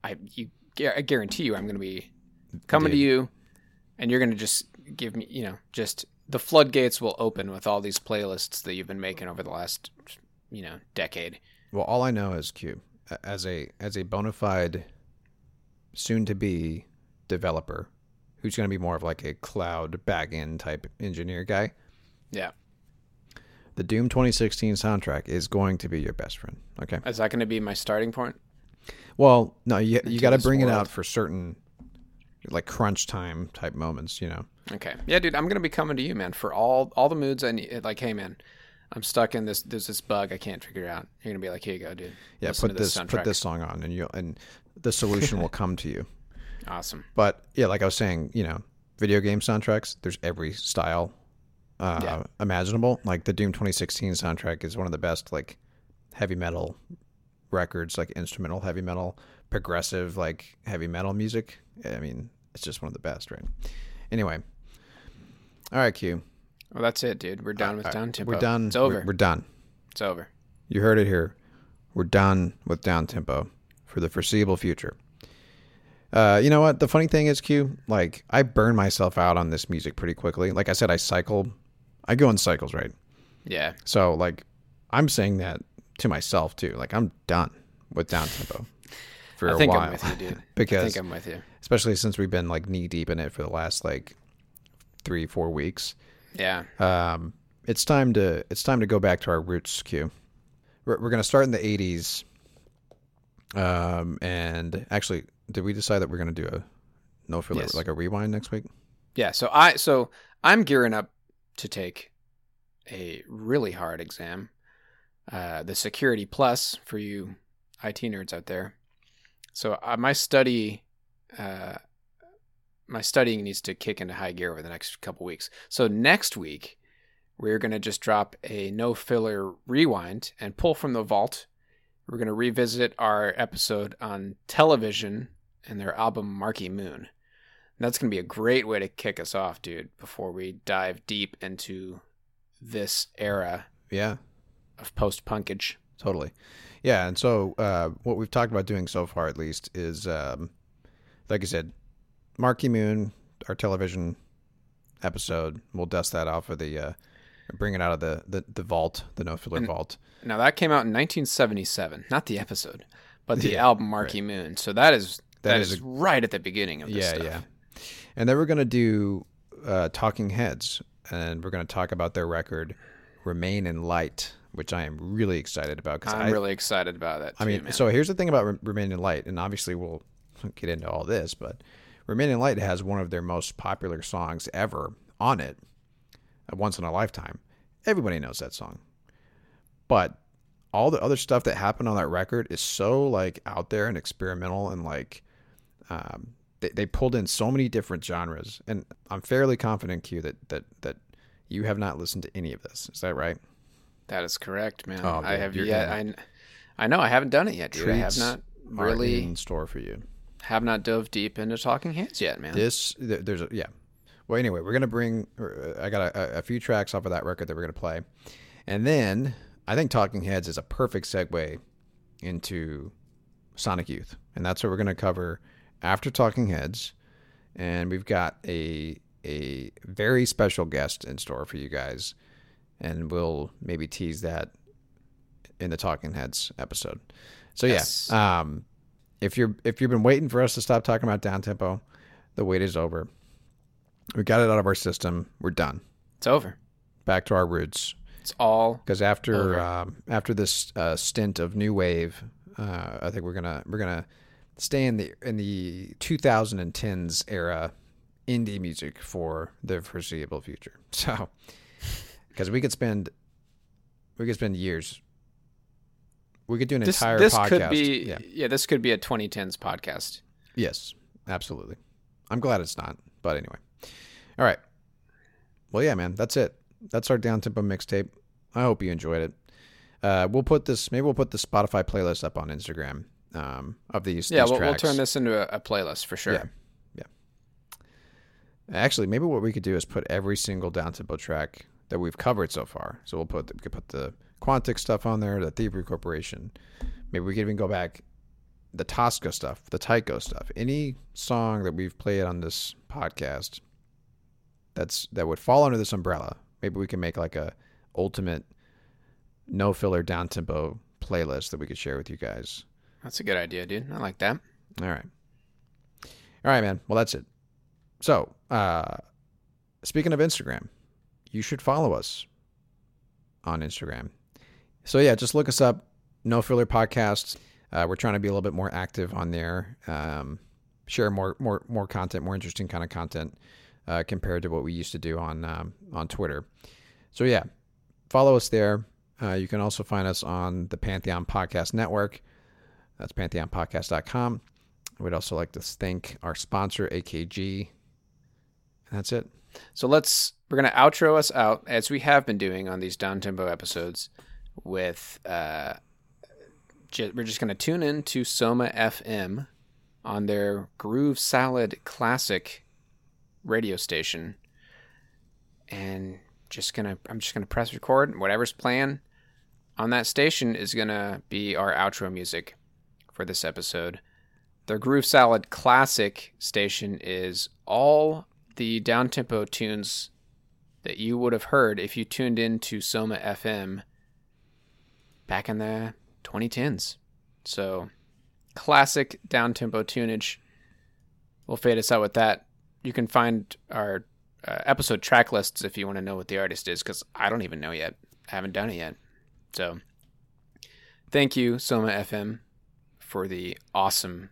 I you I guarantee you I'm going to be coming to you, and you're going to just give me, you know, just the floodgates will open with all these playlists that you've been making over the last, you know, decade. Well, all I know is Q as a as a bona fide soon to be developer who's going to be more of like a cloud backend type engineer guy. Yeah. The Doom 2016 soundtrack is going to be your best friend. Okay. Is that going to be my starting point? Well, no, you you got to this bring it out for certain like crunch time type moments, you know. Okay. Yeah, dude, I'm going to be coming to you, man, for all all the moods I need. Like, hey, man, I'm stuck in this. There's this bug I can't figure out. You're going to be like, here you go, dude. Yeah, Listen put to this, put this song on and you will and the solution will come to you. Awesome. But yeah, like I was saying, you know, video game soundtracks, there's every style uh, Yeah. imaginable. Like the Doom 2016 soundtrack is one of the best, like heavy metal records, like instrumental heavy metal, progressive, like heavy metal music. I mean, it's just one of the best, right? Anyway, all right, Q. Well, that's it, dude. We're done with Uh, down tempo. We're done. It's over. We're, we're done. it's over. You heard it here. We're done with down tempo for the foreseeable future. Uh, you know what? The funny thing is, Q, like I burn myself out on this music pretty quickly. Like I said, I cycle. I go in cycles, right? Yeah. So like, I'm saying that to myself too. Like I'm done with down tempo for I a think while I'm with you, dude. I because think I'm with you. especially since we've been like knee deep in it for the last like three, four weeks. Yeah. Um, it's time to it's time to go back to our roots. Q. We're, we're going to start in the '80s. Um, and actually, did we decide that we're going to do a no filler Yes. like a rewind next week? Yeah. So I so I'm gearing up to take a really hard exam, uh, the Security Plus for you IT nerds out there. So uh, my study, uh, my studying needs to kick into high gear over the next couple weeks. So next week we're gonna just drop a no filler rewind and pull from the vault. We're gonna revisit our episode on television and their album Marquee Moon. That's going to be a great way to kick us off, dude, before we dive deep into this era Yeah, of post punkage. totally. Yeah, and so uh, what we've talked about doing so far, at least, is um, like I said, Marquee Moon, our television episode. We'll dust that off of the, uh, bring it out of the the, the vault, the no filler And- vault. Now, that came out in 1977, not the episode, but the Yeah, album Marquee Moon. So that is That that is is, a- right at the beginning of this yeah, stuff. yeah. And then we're gonna do uh, Talking Heads, and we're gonna talk about their record "Remain in Light," which I am really excited about. Because I'm I, really excited about that. I too, mean, man. so here's the thing about Re- "Remain in Light," and obviously we'll get into all this, but "Remain in Light" has one of their most popular songs ever on it, uh, "Once in a Lifetime." Everybody knows that song, but all the other stuff that happened on that record is so like out there and experimental and like um, they, they pulled in so many different genres and i'm fairly confident q that that that you have not listened to any of this is that right that is correct, man. Oh, I have yet. I, I know I haven't done it yet, dude. I have not really in store for you have not dove deep into Talking Heads yet, man. this there's a yeah well anyway we're gonna bring uh, i got a, a few tracks off of that record that we're gonna play. And then i think talking heads is a perfect segue into sonic youth. And that's what we're gonna cover after talking heads. And we've got a a very special guest in store for you guys. And we'll maybe tease that in the talking heads episode. So Yes. yeah um if you're if you've been waiting for us to stop talking about down tempo the wait is over we got it out of our system we're done it's over. back to our roots It's all because after um, after this uh, stint of new wave, uh, I think we're gonna we're gonna stay in the in the 2010s era indie music for the foreseeable future. So because we could spend we could spend years we could do an This entire this podcast. could be yeah. yeah. This could be a 2010s podcast. Yes, absolutely. I'm glad it's not, but anyway. All right. Well, yeah, man, that's it. That's our down tempo mixtape. I hope you enjoyed it. Uh, we'll put this. Maybe we'll put the Spotify playlist up on Instagram um, of these. Yeah, these we'll, we'll turn this into a, a playlist for sure. Yeah. Actually, maybe what we could do is put every single down tempo track that we've covered so far. So we'll put the, we could put the Quantic stuff on there, the Thievery Corporation. Maybe we could even go back the Tosca stuff, the Tycho stuff. Any song that we've played on this podcast that's that would fall under this umbrella. Maybe we can make like a ultimate no filler down tempo playlist that we could share with you guys. That's a good idea, dude. I like that. All right. All right, man. Well, that's it. So, uh, speaking of Instagram, you should follow us on Instagram. So, yeah, just look us up, No Filler Podcasts. Uh, we're trying to be a little bit more active on there, um, share more, more, more content, more interesting kind of content uh, compared to what we used to do on um, on Twitter. So, yeah, follow us there. Uh, you can also find us on the Pantheon Podcast Network. That's pantheonpodcast.com. We'd also like to thank our sponsor, AKG. That's it. So let's we're gonna outro us out as we have been doing on these down tempo episodes. With uh, we're just gonna tune in to Soma FM on their Groove Salad Classic radio station, and just gonna I'm just gonna press record. Whatever's playing on that station is gonna be our outro music for this episode. Their Groove Salad Classic station is all the down tempo tunes that you would have heard if you tuned in to Soma FM back in the 2010s. So, classic down tempo tunage. We'll fade us out with that. You can find our uh, episode track lists if you want to know what the artist is, because I don't even know yet. I haven't done it yet. So, thank you, Soma FM, for the awesome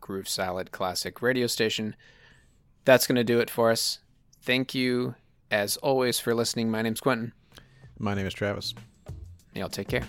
Groove Salad Classic radio station that's going to do it for us. Thank you, as always, for listening. My name's Quentin. My name is Travis. Y'all take care.